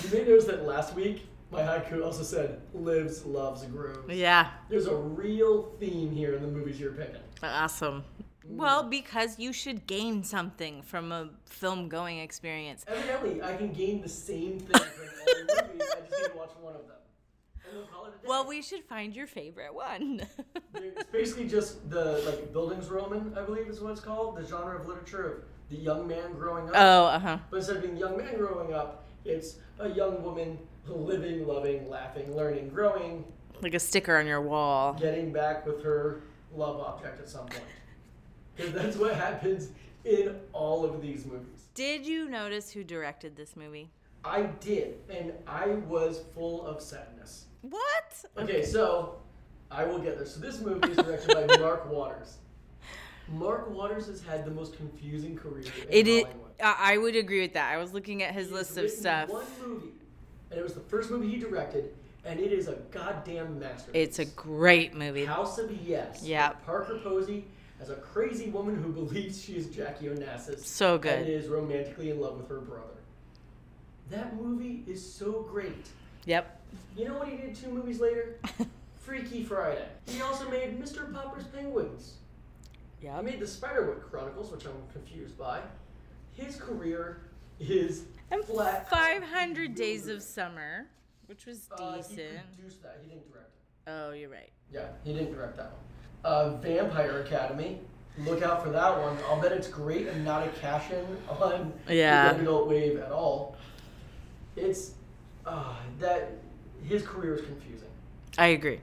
You may notice that last week my haiku also said lives, loves, grows. yeah, There's a real theme here in the movies you're picking. awesome. Well, because you should gain something from a film going experience. Evidently, I can gain the same thing from all the movies. I just need to watch one of them. And we'll call it a day. Well, we should find your favorite one. It's basically just the like Bildungsroman, I believe is what it's called, the genre of literature of the young man growing up. oh, uh huh. But instead of being young man growing up, it's a young woman living, loving, laughing, learning, growing, Like a sticker on your wall. getting back with her love object at some point. Because that's what happens in all of these movies. Did you notice who directed this movie? I did, and I was full of sadness. What? Okay, so I will get there. So this movie is directed by Mark Waters. Mark Waters has had the most confusing career in It is. I I would agree with that. I was looking at his He's list of stuff. One movie, and it was the first movie he directed, and it is a goddamn masterpiece. It's a great movie. House of Yes. Yeah. Parker Posey as a crazy woman who believes she is Jackie Onassis. So good. And is romantically in love with her brother. That movie is so great. Yep. You know what he did two movies later? Freaky Friday. He also made Mr. Popper's Penguins. Yeah. He made the Spiderwick Chronicles, which I'm confused by. His career is And flat. 500 Days of Summer, which was Uh, he decent. produced that. He didn't direct it. Oh, you're right. Yeah, he didn't direct that one. Uh, Vampire Academy. Look out for that one. I'll bet it's great and not a cash in on Yeah. the adult wave at all. It's uh, that his career is confusing. I agree.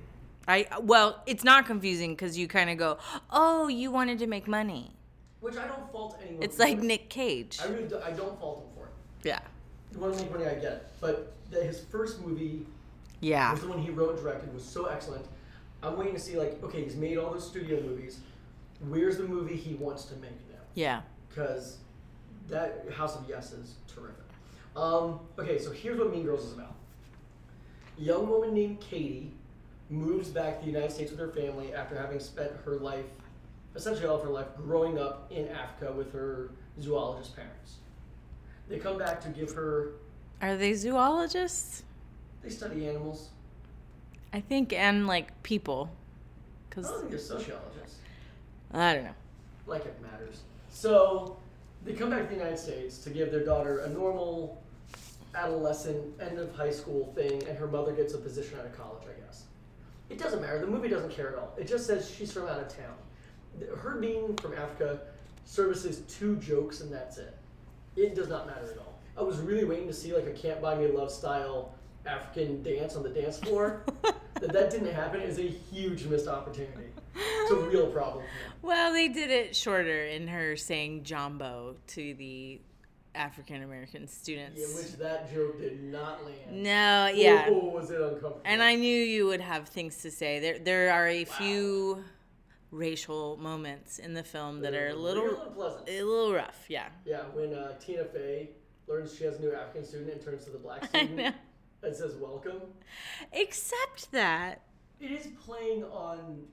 I well, it's not confusing because you kind of go, "Oh, you wanted to make money." Which I don't fault anyone. It's like it. Nick Cage. I really do, I don't fault him for it. Yeah. You want to make money, I get it. But that his first movie Yeah. was the one he wrote and directed was so excellent. I'm waiting to see like, okay, he's made all those studio movies. Where's the movie he wants to make now? Yeah. because that House of Yes is terrific. Um, okay, so here's what Mean Girls is about. Young woman named Cady moves back to the United States with her family after having spent her life, essentially all of her life, growing up in Africa with her zoologist parents. They come back to give her. Are they zoologists? They study animals. I think and like people, Cause I don't think they're sociologists. I don't know. like it matters. So they come back to the United States to give their daughter a normal adolescent end of high school thing, and her mother gets a position at a college, I guess. It doesn't matter. The movie doesn't care at all. It just says she's from out of town. Her being from Africa services two jokes, and that's it. It does not matter at all. I was really waiting to see like a Can't Buy Me Love style African dance on the dance floor. that that didn't happen is a huge missed opportunity. It's a real problem. Well, they did it shorter in her saying "jumbo" to the African American students. In which that joke did not land. no, yeah. Oh, was it uncomfortable? And I knew you would have things to say. There, there are a few racial moments in the film that are a little, a little rough. Yeah, Yeah, when uh, Tina Fey learns she has a new African student and turns to the black student and says welcome, Except that, it is playing on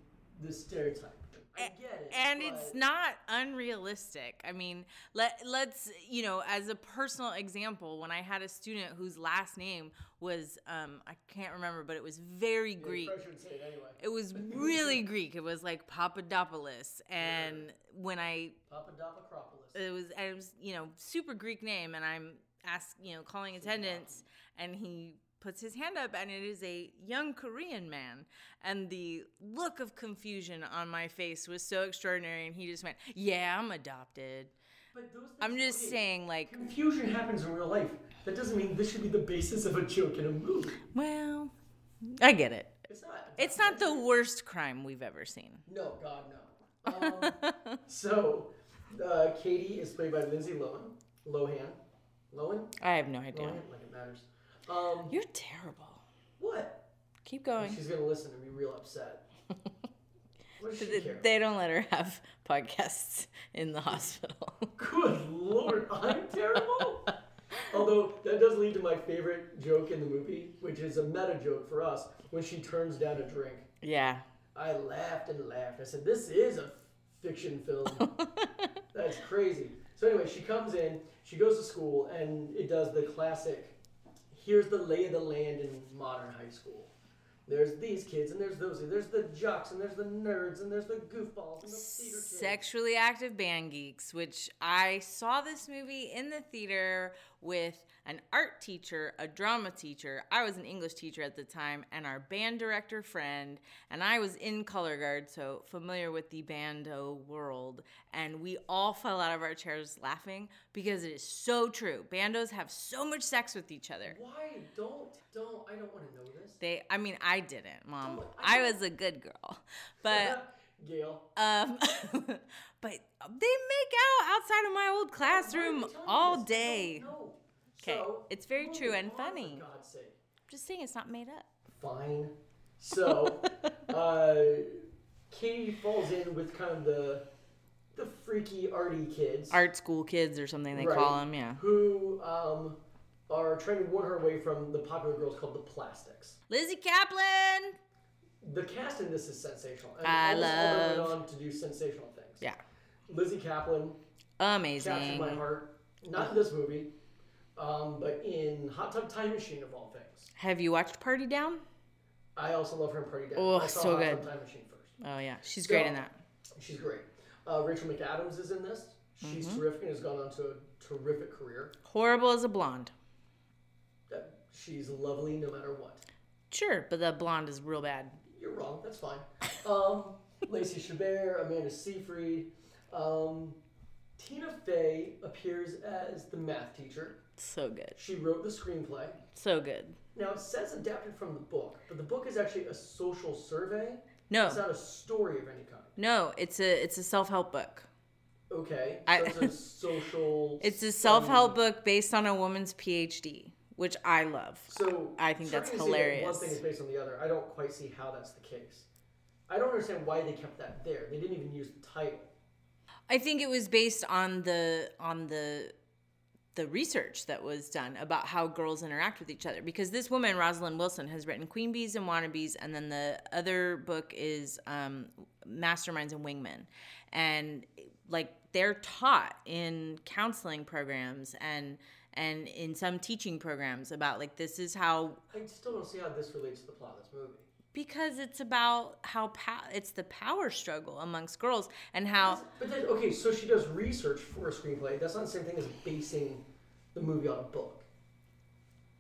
the stereotype. I get it. and it's not unrealistic. I mean, let let's you know, as a personal example, when I had a student whose last name was um, I can't remember, but it was very Yeah, Greek. probably shouldn't say it anyway. It was really Greek. It was like Papadopoulos, and when I Papadopoulos. it was it was you know super Greek name, and I'm ask you know calling attendance, and he puts his hand up, and it is a young Korean man, and the look of confusion on my face was so extraordinary, and he just went, "Yeah, I'm adopted." But those I'm just okay, saying, like, Confusion happens in real life. That doesn't mean this should be the basis of a joke in a movie. well, I get it. It's not. It's not the worst crime we've ever seen. No, God, no. Um, so, uh, Cady is played by Lindsay Lohan. Lohan. Lohan? I have no idea. Lohan? Like it matters. Um, You're terrible. what? Keep going. She's gonna listen and be real upset. What does she care? They don't let her have podcasts in the hospital. Good lord, I'm terrible. Although that does lead to my favorite joke in the movie, which is a meta joke for us when she turns down a drink. yeah. I laughed and laughed. I said, "This is a fiction film. That's crazy." So anyway, she comes in. She goes to school, and it does the classic. Here's the lay of the land in modern high school. There's these kids, and there's those. There's the jocks, and there's the nerds, and there's the goofballs, and the theater kids. Sexually active band geeks, which I saw this movie in the theater with an art teacher, a drama teacher. I was an English teacher at the time, and our band director friend. And I was in color guard, so familiar with the bando world. And we all fell out of our chairs laughing because it is so true. Bandos have so much sex with each other. Why don't don't I don't want to know this. They, I mean, I didn't, mom. Don't- I I was a good girl, but. Gail. Um, but they make out outside of my old classroom you telling me all? Day. don't know. 'Kay, So, it's very true and on, funny. For God's sake. Just saying, it's not made up. Fine. So, uh, Cady falls in with kind of the the freaky arty kids Art school kids or something they Right. call them. Yeah. who um, are trying to warn her away from the popular girls called the Plastics. Lizzy Caplan. The cast in this is sensational. And I all of them love- went on to do sensational things. Yeah. Lizzy Caplan captured Amazing. my heart. Not in this movie, um, but in Hot Tub Time Machine of all things. Have you watched Party Down? I also love her in Party Down. Oh, I saw so Hot good. Tub Time Machine first. Oh yeah, she's great in that. She's great. Uh, Rachel McAdams is in this. She's Mm-hmm. terrific and has gone on to a terrific career. Horrible as a blonde. That she's lovely no matter what. Sure, but the blonde is real bad. You're wrong. That's fine. Um, Lacey Chabert, Amanda Seyfried. Um, Tina Fey appears as the math teacher. So good. She wrote the screenplay. So good. Now it says adapted from the book, but the book is actually a social survey. No, It's not a story of any kind. no, it's a it's a self help book. Okay, so I- it's a social. It's a self help book based on a woman's PhD, which I love. So I think that's see that hilarious. One thing is based on the other. I don't quite see how that's the case. I don't understand why they kept that there. They didn't even use the title. I think it was based on the on the the research that was done about how girls interact with each other. Because this woman, Rosalind Wilson, has written Queen Bees and Wannabes, and then the other book is um, Masterminds and Wingmen, and like they're taught in counseling programs and and in some teaching programs about like this is how I still don't see how this relates to the plot of this movie. Because it's about how pow- it's the power struggle amongst girls and how But then, okay, so she does research for a screenplay. That's not the same thing as basing the movie on a book.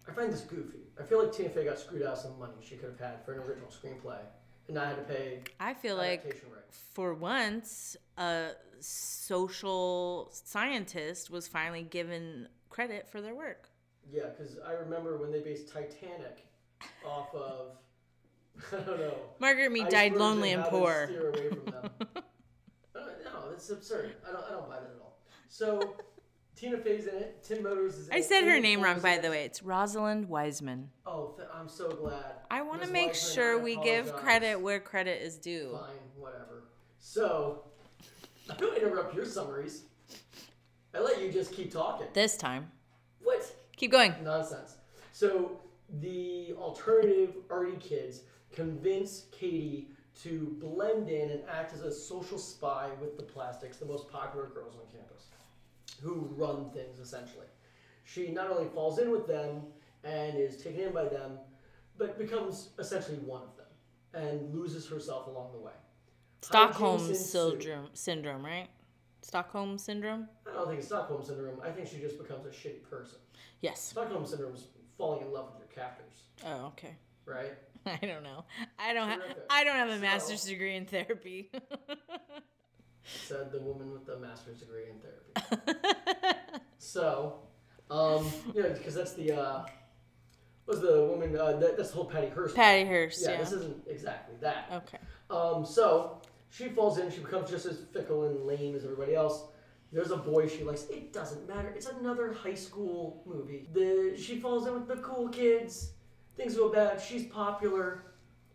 I find this goofy. I feel like Tina Fey got screwed out of some money she could have had for an original screenplay and I had to pay I feel like for once, a social scientist was finally given credit for their work. Yeah, because I remember when they based Titanic off of I don't know. Margaret Mead died lonely and poor. Steer away from them. Uh, no, that's absurd. I don't. I don't buy that at all. So, Tina Fey's in it. Tim Meadows is in I it. said her Amy name wrong, Poehler's by in the it. way. It's Rosalind Wiseman. Oh, th- I'm so glad. I want to make Wiseman, sure I we give apologize. credit where credit is due. Fine, whatever. So, I don't interrupt your summaries. I let you just keep talking. This time. What? Keep going. Nonsense. So, the alternative arty kids convince Cady to blend in and act as a social spy with the plastics, the most popular girls on campus, who run things essentially. She not only falls in with them and is taken in by them, but becomes essentially one of them and loses herself along the way. Stockholm syndrome, syndrome, right? Stockholm syndrome? I don't think it's Stockholm syndrome. I think she just becomes a shitty person. Yes. Stockholm syndrome is falling in love with your captors, Oh, okay. right? I don't know. I don't have. I don't have a So- master's degree in therapy. Said the woman with the master's degree in therapy. So, um, yeah, because that's the uh, was the woman uh, that, that's the whole Patty Hearst. Patty Hearst. yeah, Yeah. this isn't exactly that. Okay. Um, so she falls in. She becomes just as fickle and lame as everybody else. There's a boy she likes. It doesn't matter. It's another high school movie. The she falls in with the cool kids. Things go bad. She's popular.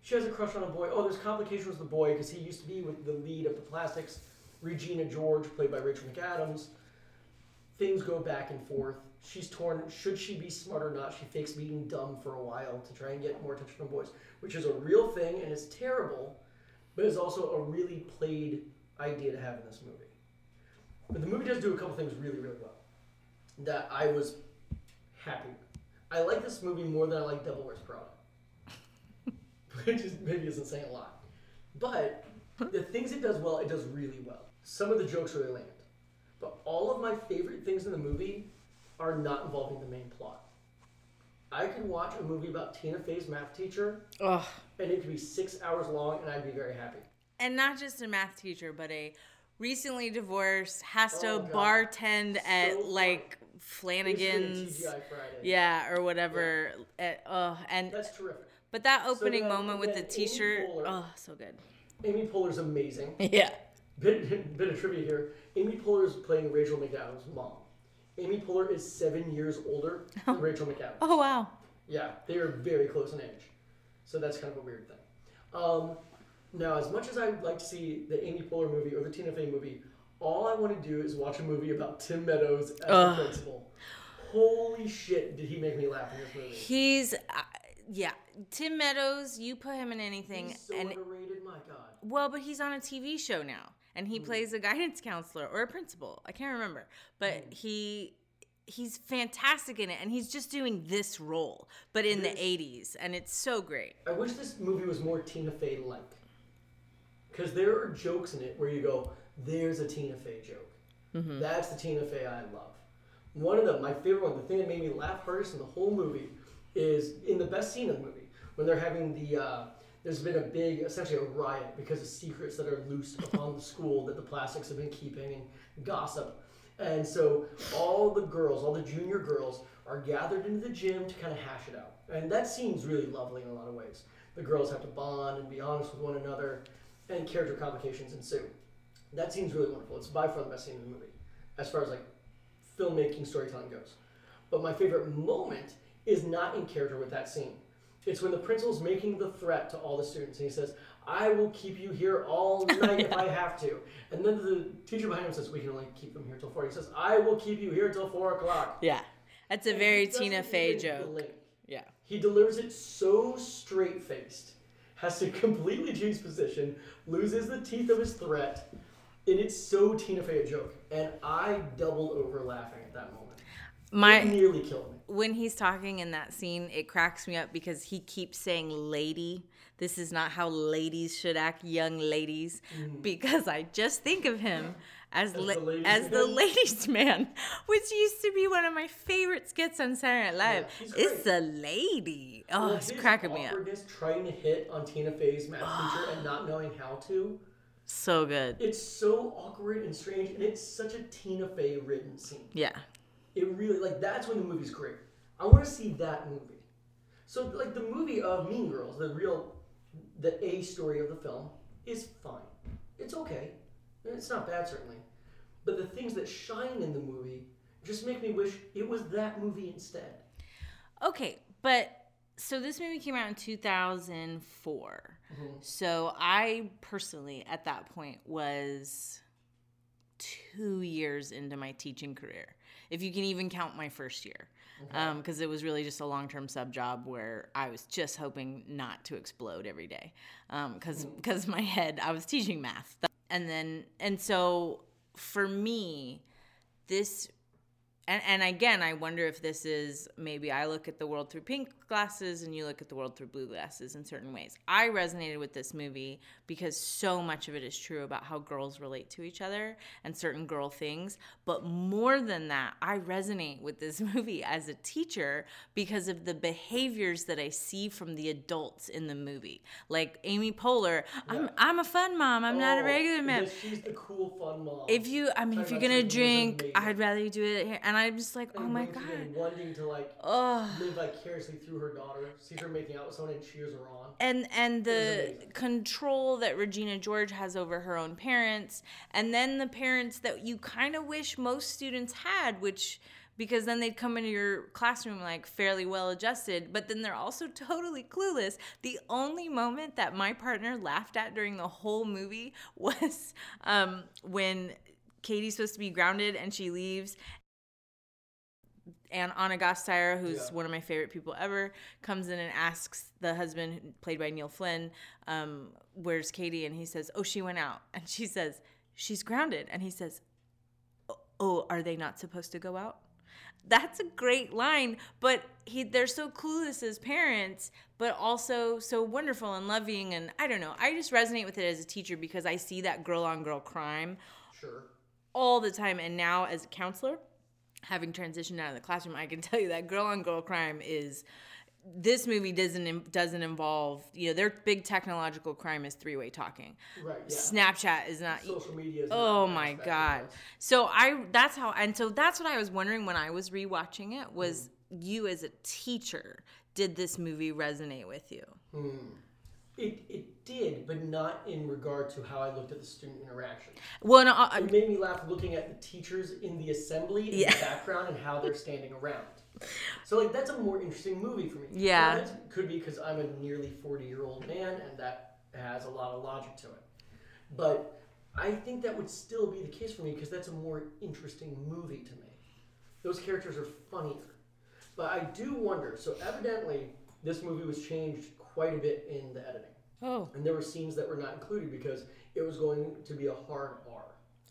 She has a crush on a boy. Oh, there's complications with the boy because he used to be with the lead of the Plastics, Regina George, played by Rachel McAdams. Things go back and forth. She's torn. Should she be smart or not? She fakes being dumb for a while to try and get more attention from boys, which is a real thing and it's terrible, but it's also a really played idea to have in this movie. But the movie does do a couple things really, really well that I was happy with. I like this movie more than I like Devil Wears Prada, which is maybe isn't saying a lot. But the things it does well, it does really well. Some of the jokes really land. But all of my favorite things in the movie are not involving the main plot. I could watch a movie about Tina Fey's math teacher, Ugh. and it could be six hours long, and I'd be very happy. And not just a math teacher, but a recently divorced has to Oh, God. bartend at funny. like Flanagan's. Friday. Yeah, or whatever. At, uh, and That's terrific. but that opening then- moment with the T-shirt, Poehler- oh, so good. Amy Poehler's amazing. Yeah. Bit, bit of trivia here. Amy Poehler is playing Rachel McAdams' mom. Amy Poehler is seven years older than Rachel McAdams. Oh wow. Yeah, they are very close in age. So that's kind of a weird thing. Um, now, as much as I would like to see the Amy Poehler movie or the Tina Fey movie, all I want to do is watch a movie about Tim Meadows as Ugh. the principal. Holy shit, did he make me laugh in this movie? He's, uh, yeah. Tim Meadows, you put him in anything, He's so and underrated, my god. well, but he's on a TV show now, and he plays a guidance counselor or a principal. I can't remember, but Hmm. he. He's fantastic in it, and he's just doing this role, but in the '80s, and it's so great. I wish this movie was more Tina Fey like. Because there are jokes in it where you go, there's a Tina Fey joke. Mm-hmm. That's the Tina Fey I love. One of them, my favorite one, the thing that made me laugh hardest in the whole movie is in the best scene of the movie when they're having the. Uh, there's been a big, essentially a riot because of secrets that are loose upon the school that the plastics have been keeping and gossip. And so all the girls, all the junior girls, are gathered into the gym to kind of hash it out. And that scene's really lovely in a lot of ways. The girls have to bond and be honest with one another, and character complications ensue. That scene's really wonderful. It's by far the best scene in the movie, as far as like filmmaking, storytelling goes. But my favorite moment is not in character with that scene. It's when the principal's making the threat to all the students, and he says, "I will keep you here all night if I have to." And then the teacher behind him says, "We can only keep them here till 4. He says, "I will keep you here till four o'clock." Yeah, that's a And very Tina Fey joke. blink. Yeah. He delivers it so straight faced, has to completely change position, loses the teeth of his threat, and it's so Tina Fey a joke. And I doubled over laughing at that moment. it My nearly killed me. when he's talking in that scene, it cracks me up because he keeps saying lady. This is not how ladies should act, young ladies. Mm. Because I just think of him as As la- the ladies' as the man? ladies' man, which used to be one of my favorite skits on Saturday Night Live. Yeah, it's a lady. Oh, Well, it's cracking me up. awkwardness trying to hit on Tina Fey's math teacher and not knowing how to. So good. It's so awkward and strange, and it's such a Tina Fey written scene. Yeah. It really like that's when the movie's great. I want to see that movie. So like the movie of Mean Girls, the real, the A story of the film is fine. It's okay. It's not bad certainly, but the things that shine in the movie just make me wish it was that movie instead. Okay, but so this movie came out in 2004. Mm-hmm. So I personally, at that point, was two years into my teaching career, if you can even count my first year. Because um, it was really just a long term sub job where I was just hoping not to explode every day. Um, because because mm-hmm. my head, I was teaching math. And then, and so for me, this and, and again, I wonder if this is maybe I look at the world through pink glasses and you look at the world through blue glasses in certain ways. I resonated with this movie because so much of it is true about how girls relate to each other and certain girl things. But more than that, I resonate with this movie as a teacher because of the behaviors that I see from the adults in the movie. Like Amy Poehler, I'm, I'm a fun mom, I'm not a Oh, regular mom She's the cool, fun mom. if you i mean if you're gonna something that wasn't drink i'd rather you do it here and i'm just like oh my god wanting to like oh live vicariously through her daughter, sees her making out with someone and cheers her on. and and the control that regina george has over her own parents and then the parents that you kind of wish most students had which because then they'd come into your classroom like fairly well adjusted, but then they're also totally clueless. The only moment that my partner laughed at during the whole movie was um, when Cady's supposed to be grounded and she leaves and Anna Gasteyer, who's Yeah. one of my favorite people ever, comes in and asks the husband, played by Neil Flynn, um, "Where's Cady?" And he says, "Oh, she went out." And she says, "She's grounded." And he says, "Oh, "Oh, are they not supposed to go out?" That's a great line, but he they're so clueless as parents, but also so wonderful and loving. And I don't know, I just resonate with it as a teacher because I see that girl on girl crime Sure. all the time. And now as a counselor, having transitioned out of the classroom, I can tell you that girl on girl crime is. This movie doesn't doesn't involve you know their big technological crime is three way talking. Right. Yeah. Snapchat is not. Social media. Is Oh my god. So I that's how and so that's what I was wondering when I was rewatching it was mm. you as a teacher did this movie resonate with you? Hmm. It it did, but not in regard to how I looked at the student interaction. Well, no, I, It made me laugh looking at the teachers in the assembly in Yeah. the background and how they're standing around. So like that's a more interesting movie for me. Yeah. That could be because I'm a nearly 40 year old man and that has a lot of logic to it. But I think that would still be the case for me because that's a more interesting movie to me. Those characters are funnier. But I do wonder. So evidently, this movie was changed quite a bit in the editing, oh and there were scenes that were not included because it was going to be a hard R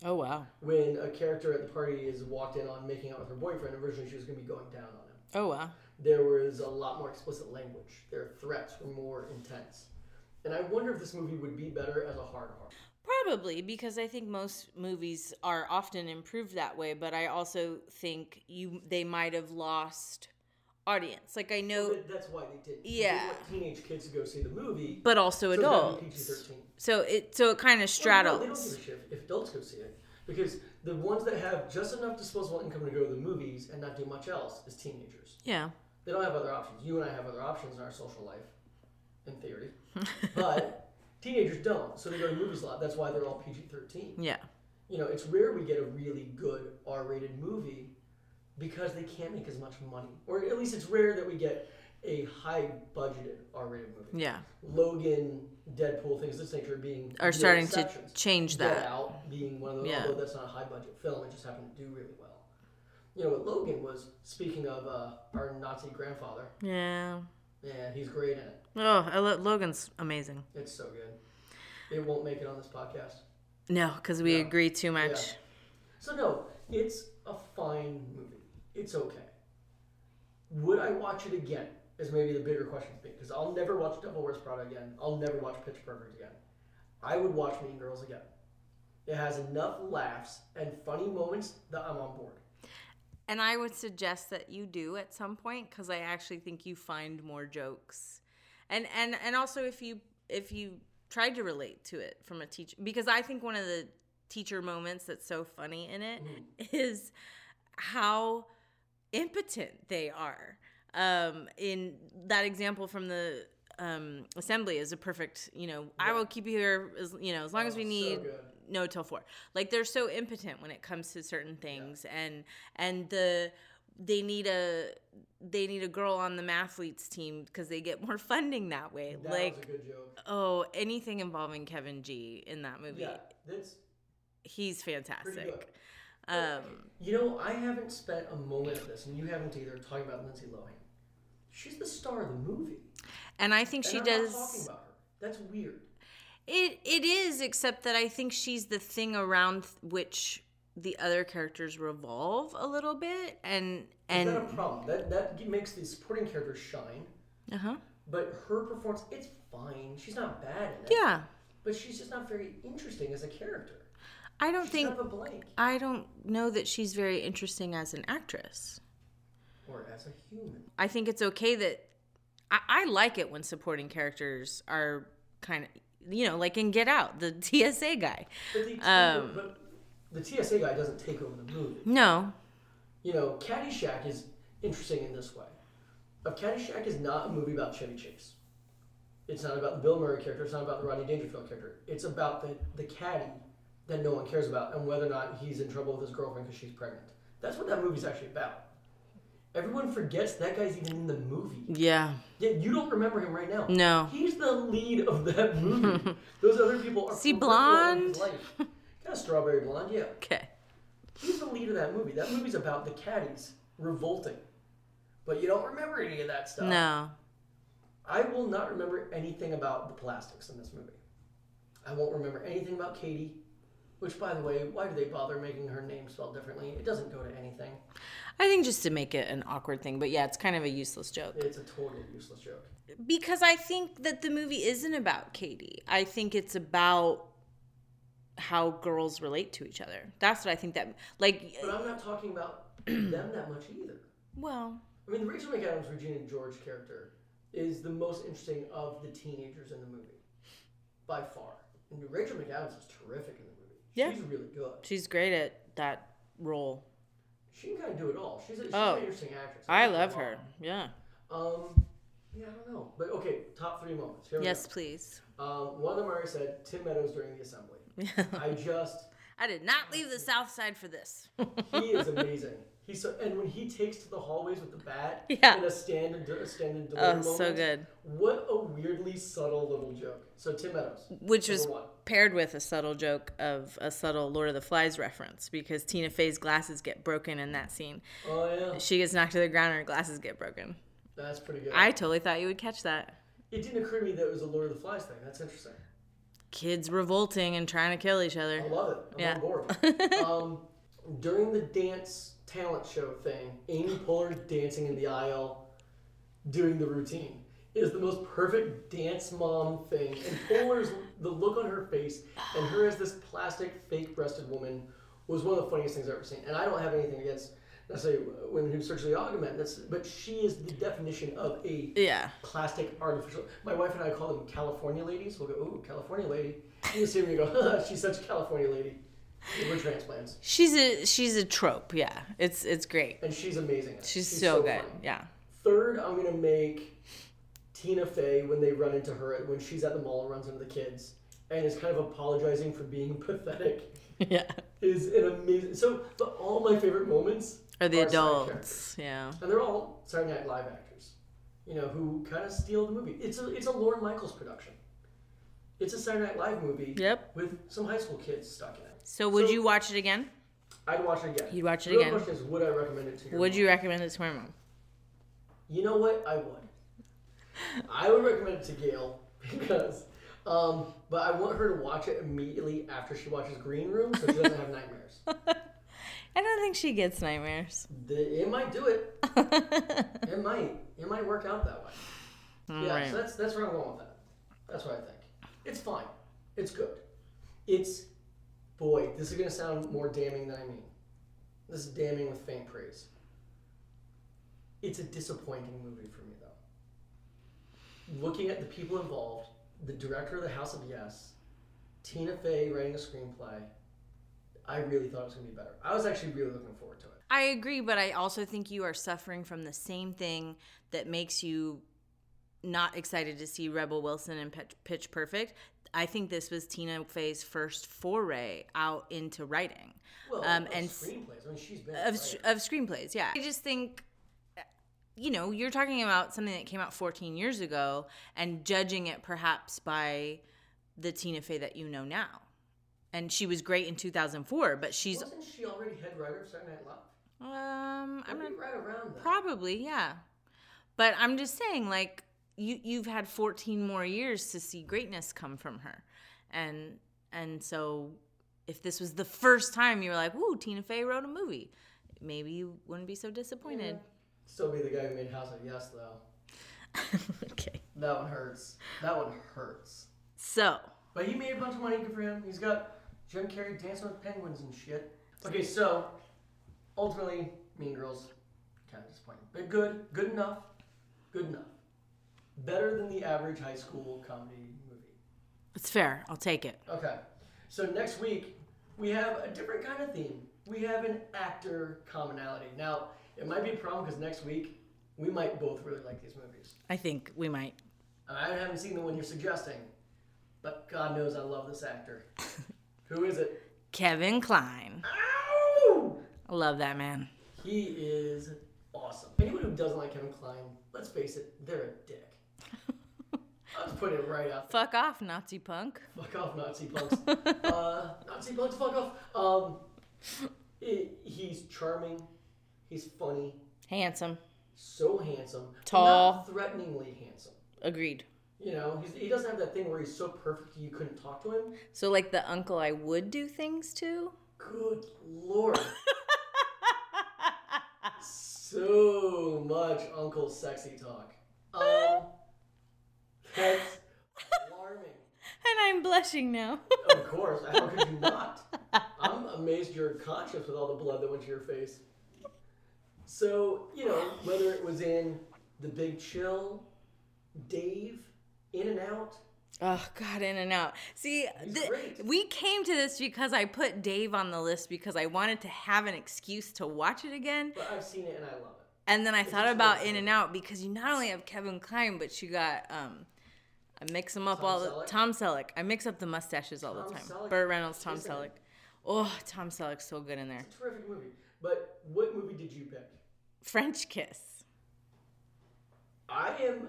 oh wow when a character at the party is walked in on making out with her boyfriend, originally she was going to be going down on him. oh wow There was a lot more explicit language. Their threats were more intense. And I wonder if this movie would be better as a hard R. Probably because I think most movies are often improved that way, but I also think you they might have lost audience. Like I know, But that's why they did. Yeah. They want teenage kids to go see the movie. but also so it's gotta be adults. So it so it kind of Well, no, they don't straddles. give a shit if adults go see it. Because the ones that have just enough disposable income to go to the movies and not do much else is teenagers. Yeah. They don't have other options. You and I have other options in our social life, in theory. but teenagers don't. So they go to movies a lot. That's why they're all PG 13. Yeah. You know, it's rare we get a really good R rated movie because they can't make as much money. Or at least it's rare that we get a high budgeted R rated movie. Yeah. Logan, Deadpool, things of this nature being Are starting to change Get that. Out being one of those, Yeah. although that's not a high budget film, it just happened to do really well. You know what Logan was, speaking of uh, our Nazi grandfather, Yeah. yeah, he's great in it. Oh, I lo- Logan's amazing. It's so good. It won't make it on this podcast. No, because we agree too much. Yeah. So no, it's a fine movie. It's okay. Would I watch it again? Is maybe the bigger question for me because I'll never watch Devil Wears Prada again. I'll never watch Pitch Perfect again. I would watch Mean Girls again. It has enough laughs and funny moments that I'm on board. And I would suggest that you do at some point because I actually think you find more jokes, and and and also if you if you tried to relate to it from a teacher because I think one of the teacher moments that's so funny in it mm-hmm. is how impotent they are. Um, in that example from the um, assembly is a perfect, you know, I will keep you here as you know as long as we Oh, so need no till four. Like they're so impotent when it comes to certain things, and and the they need a they need a girl on the mathletes team because they get more funding that way. That like was a good joke. oh, anything involving Kevin G in that movie, Yeah, that's he's fantastic. Um, You know, I haven't spent a moment of this, and you haven't either, talking about Lindsay Lohan. She's the star of the movie. and I think And she I'm does. Not talking about her. That's weird. It it is, except that I think she's the thing around which the other characters revolve a little bit, and Is and that a problem? That that makes the supporting characters shine, uh huh, but her performance, it's fine. She's not bad in it. yeah. But she's just not very interesting as a character. I don't think a blank. I don't know that she's very interesting as an actress. Or as a human. I think it's okay that I, I like it when supporting characters are kind of you know like in Get Out, the TSA guy. But the, Um, but the TSA guy doesn't take over the movie. No, You know, Caddyshack is interesting in this way. Of Caddyshack is not a movie about Chevy Chase. It's not about the Bill Murray character. It's not about the Rodney Dangerfield character. It's about the, the caddy that no one cares about and whether or not he's in trouble with his girlfriend because she's pregnant. That's what that movie's actually about. Everyone forgets that guy's even in the movie. yeah, Yet you don't remember him right now. no. He's the lead of that movie. Those other people are Is he peripheral in his blonde? Kind of strawberry blonde, yeah. Okay. He's the lead of that movie. That movie's about the caddies revolting. But you don't remember any of that stuff. No. I will not remember anything about the plastics in this movie. I won't remember anything about Cady. Which, by the way, why do they bother making her name spelled differently? It doesn't go to anything. I think just to make it an awkward thing, but yeah, it's kind of a useless joke. It's a totally useless joke. Because I think that the movie isn't about Cady. I think it's about how girls relate to each other. That's what I think that like But I'm not talking about them that much either. well, I mean, the Rachel McAdams Regina George character is the most interesting of the teenagers in the movie, by far. And Rachel McAdams is terrific in the movie. Yeah. She's really good. she's great at that role. She can kind of do it all. She's, a, she's Oh. an interesting actress. I like love her. Yeah. Um, yeah, I don't know, but okay, top three moments. Here we Yes, please. Um, one of them I already said Tim Meadows during the assembly. I just I did not leave the South Side for this. he is amazing. He's so, and when he takes to the hallways with the bat Yeah. in a stand and a stand and deliver Oh, moment, so good. What a weirdly subtle little joke. So Tim Meadows, Which was one. paired with a subtle joke of a subtle Lord of the Flies reference because Tina Fey's glasses get broken in that scene. Oh yeah, She gets knocked to the ground and her glasses get broken. that's pretty good. I totally thought you would catch that. it didn't occur to me that it was a Lord of the Flies thing. That's interesting. Kids revolting and trying to kill each other. I love it. I'm Yeah. on board. um, during the dance talent show thing, Amy Poehler dancing in the aisle, doing the routine, is the most perfect dance mom thing. And Poehler's the look on her face, and her as this plastic, fake-breasted woman, was one of the funniest things I've ever seen. And I don't have anything against necessarily women who surgically augment. That's, but she is the definition of a Yeah. plastic artificial. My wife and I call them California ladies. We'll go, ooh, California lady. You see me go, she's such a California lady. We're transplants, She's a she's a trope, yeah. It's it's great. and she's amazing. at it. She's, so, good. funny. Yeah. Third, I'm gonna make Tina Fey when they run into her when she's at the mall and runs into the kids and is kind of apologizing for being pathetic. Yeah. Is an amazing. So, but all my favorite moments are the are adults. Yeah. and they're all Saturday Night Live actors, you know, who kind of steal the movie. It's a it's a Lorne Michaels production. It's a Saturday Night Live movie Yep. with some high school kids stuck in it. So would So- you watch it again? I'd watch it again. You'd watch it real again? question is, would I recommend it to your Would mom? you recommend it to my mom? You know what? I would. I would recommend it to Gail because, um, but I want her to watch it immediately after she watches Green Room so she doesn't have nightmares. I don't think she gets nightmares. The, it might do it. It might. It might work out that way. yeah, Alright. so that's that's where I'm going with that. That's what I think. It's fine. It's good. It's boy. This is gonna sound more damning than I mean. This is damning with faint praise. It's a disappointing movie for me though. Looking at the people involved, the director of The House of Yes, Tina Fey writing a screenplay, I really thought it was gonna be better. I was actually really looking forward to it. I agree, but I also think you are suffering from the same thing that makes you not excited to see Rebel Wilson and Pitch Perfect. I think this was Tina Fey's first foray out into writing. Well, um, of and screenplays. I mean, she's been of, of screenplays. Yeah, I just think, you know, you're talking about something that came out 14 years ago and judging it perhaps by the Tina Fey that you know now. And she was great in 2004, but she's Wasn't she already head writer of Saturday Night Live? um I'm not right around that. probably yeah, but I'm just saying like you you've had 14 more years to see greatness come from her, and and so if this was the first time you were like, "Ooh, Tina Fey wrote a movie," maybe you wouldn't be so disappointed. Still be the guy who made House of Yes, though. okay. That one hurts. That one hurts. So, But he made a bunch of money. Good for him. He's got Jim Carrey dancing with penguins and shit. Okay, so ultimately, Mean Girls kind of disappointing, but good, good enough, good enough. Better than the average high school comedy movie. it's fair. I'll take it. Okay, so next week we have a different kind of theme. We have an actor commonality. Now it might be a problem because next week we might both really like these movies. I think we might. I haven't seen the one you're suggesting, but God knows I love this actor. Who is it? Kevin Kline. Ow! I love that man. He is awesome. Anyone who doesn't like Kevin Kline, let's face it, they're a dick. I'll just put it right out there. Fuck off, Nazi punk. Fuck off, Nazi punks. uh, Nazi punks, fuck off. Um, he- he's charming. He's funny. Handsome. So handsome. Tall. Not threateningly handsome. Agreed. You know, he's, he doesn't have that thing where he's so perfect you couldn't talk to him. So, like the uncle I would do things to? Good lord. so much Uncle Sexy talk. Um, that's alarming. And I'm blushing now. Of course, how could you not? I'm amazed you're conscious with all the blood that went to your face. So, you know, whether it was in The Big Chill, Dave, In and Out, Oh God, in and out. See, we came to this because I put Dave on the list because I wanted to have an excuse to watch it again, but I've seen it and I love it. and then I thought about In and Out because you not only have Kevin Kline, but you got um, I mix them up Tom all the Selleck? Tom Selleck. I mix up the mustaches all Tom the time. Selleck Burt Reynolds, Tom is in Selleck. it. Oh, Tom Selleck's so good in there. It's a terrific movie. But what movie did you pick? French Kiss. I am,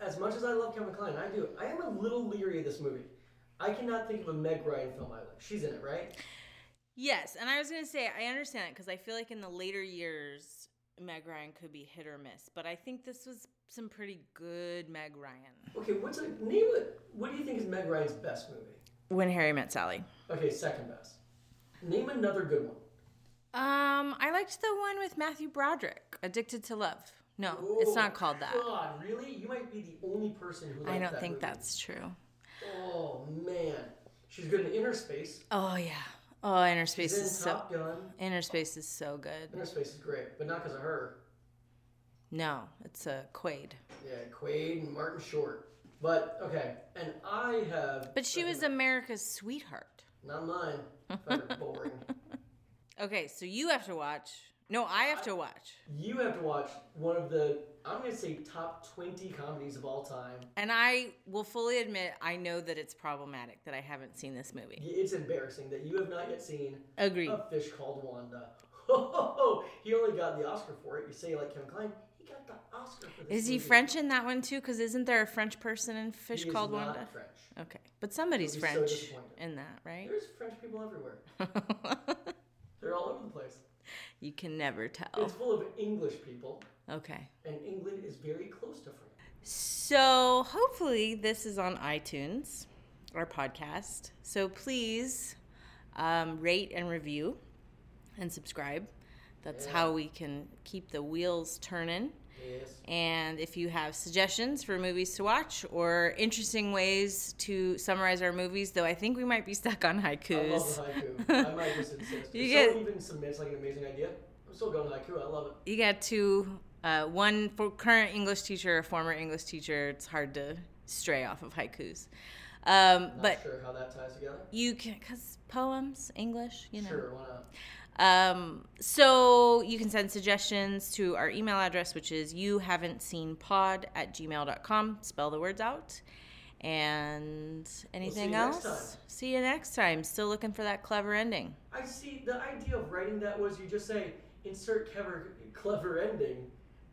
as much as I love Kevin Kline, I do. I am a little leery of this movie. I cannot think of a Meg Ryan film I like. She's in it, right? Yes, and I was gonna say I understand it because I feel like in the later years Meg Ryan could be hit or miss, but I think this was some pretty good Meg Ryan. Okay, what's a name? It. What do you think is Meg Ryan's best movie? When Harry Met Sally. Okay, second best. Name another good one. Um, I liked the one with Matthew Broderick, Addicted to Love. No, it's not called that. God, really? You might be the only person who. I don't that think movie. that's true. Oh man, she's good in Inner Space. Oh yeah. Oh, Inner Space is so Top Gun. Inner Space is so good. Inner Space is great, but not because of her. No, it's a Quaid. Yeah, Quaid and Martin Short. But okay, and I have. But she was America's sweetheart. Not mine. Boring. Okay, so you have to watch. No, I have to watch. You have to watch one of the, I'm going to say, top 20 comedies of all time. And I will fully admit I know that it's problematic that I haven't seen this movie. It's embarrassing that you have not yet seen Agreed. A Fish Called Wanda. Oh, he only got the Oscar for it. You say you like Kevin Kline, he got the Oscar for this Is he movie. French in that one too? Because isn't there a French person in He Fish is Called not Wanda? French. Okay, but somebody's You'll be so French disappointed. in that, right? There's French people everywhere. They're all over the place. you can never tell. It's full of English people, Okay. and England is very close to France. So hopefully this is on iTunes, our podcast. So please um, rate and review and subscribe. That's Yeah. how we can keep the wheels turning. Yes. And if you have suggestions for movies to watch or interesting ways to summarize our movies, though I think we might be stuck on haikus. I love haiku. I might just insist. You get- someone even submits like an amazing idea, I'm still going to haiku. I love it. You got two, uh, one for current English teacher, a former English teacher. It's hard to stray off of haikus. Um, Not but sure how that ties together. you can, because poems, English, you know. Sure, why not? Um, so you can send suggestions to our email address, which is you haven't seen pod at gmail.com. Spell the words out. And anything you next else? See you next time. Still looking for that clever ending. I see. The idea of writing that was you just say insert clever clever ending,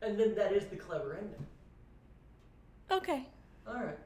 and then that is the clever ending. Okay. All right.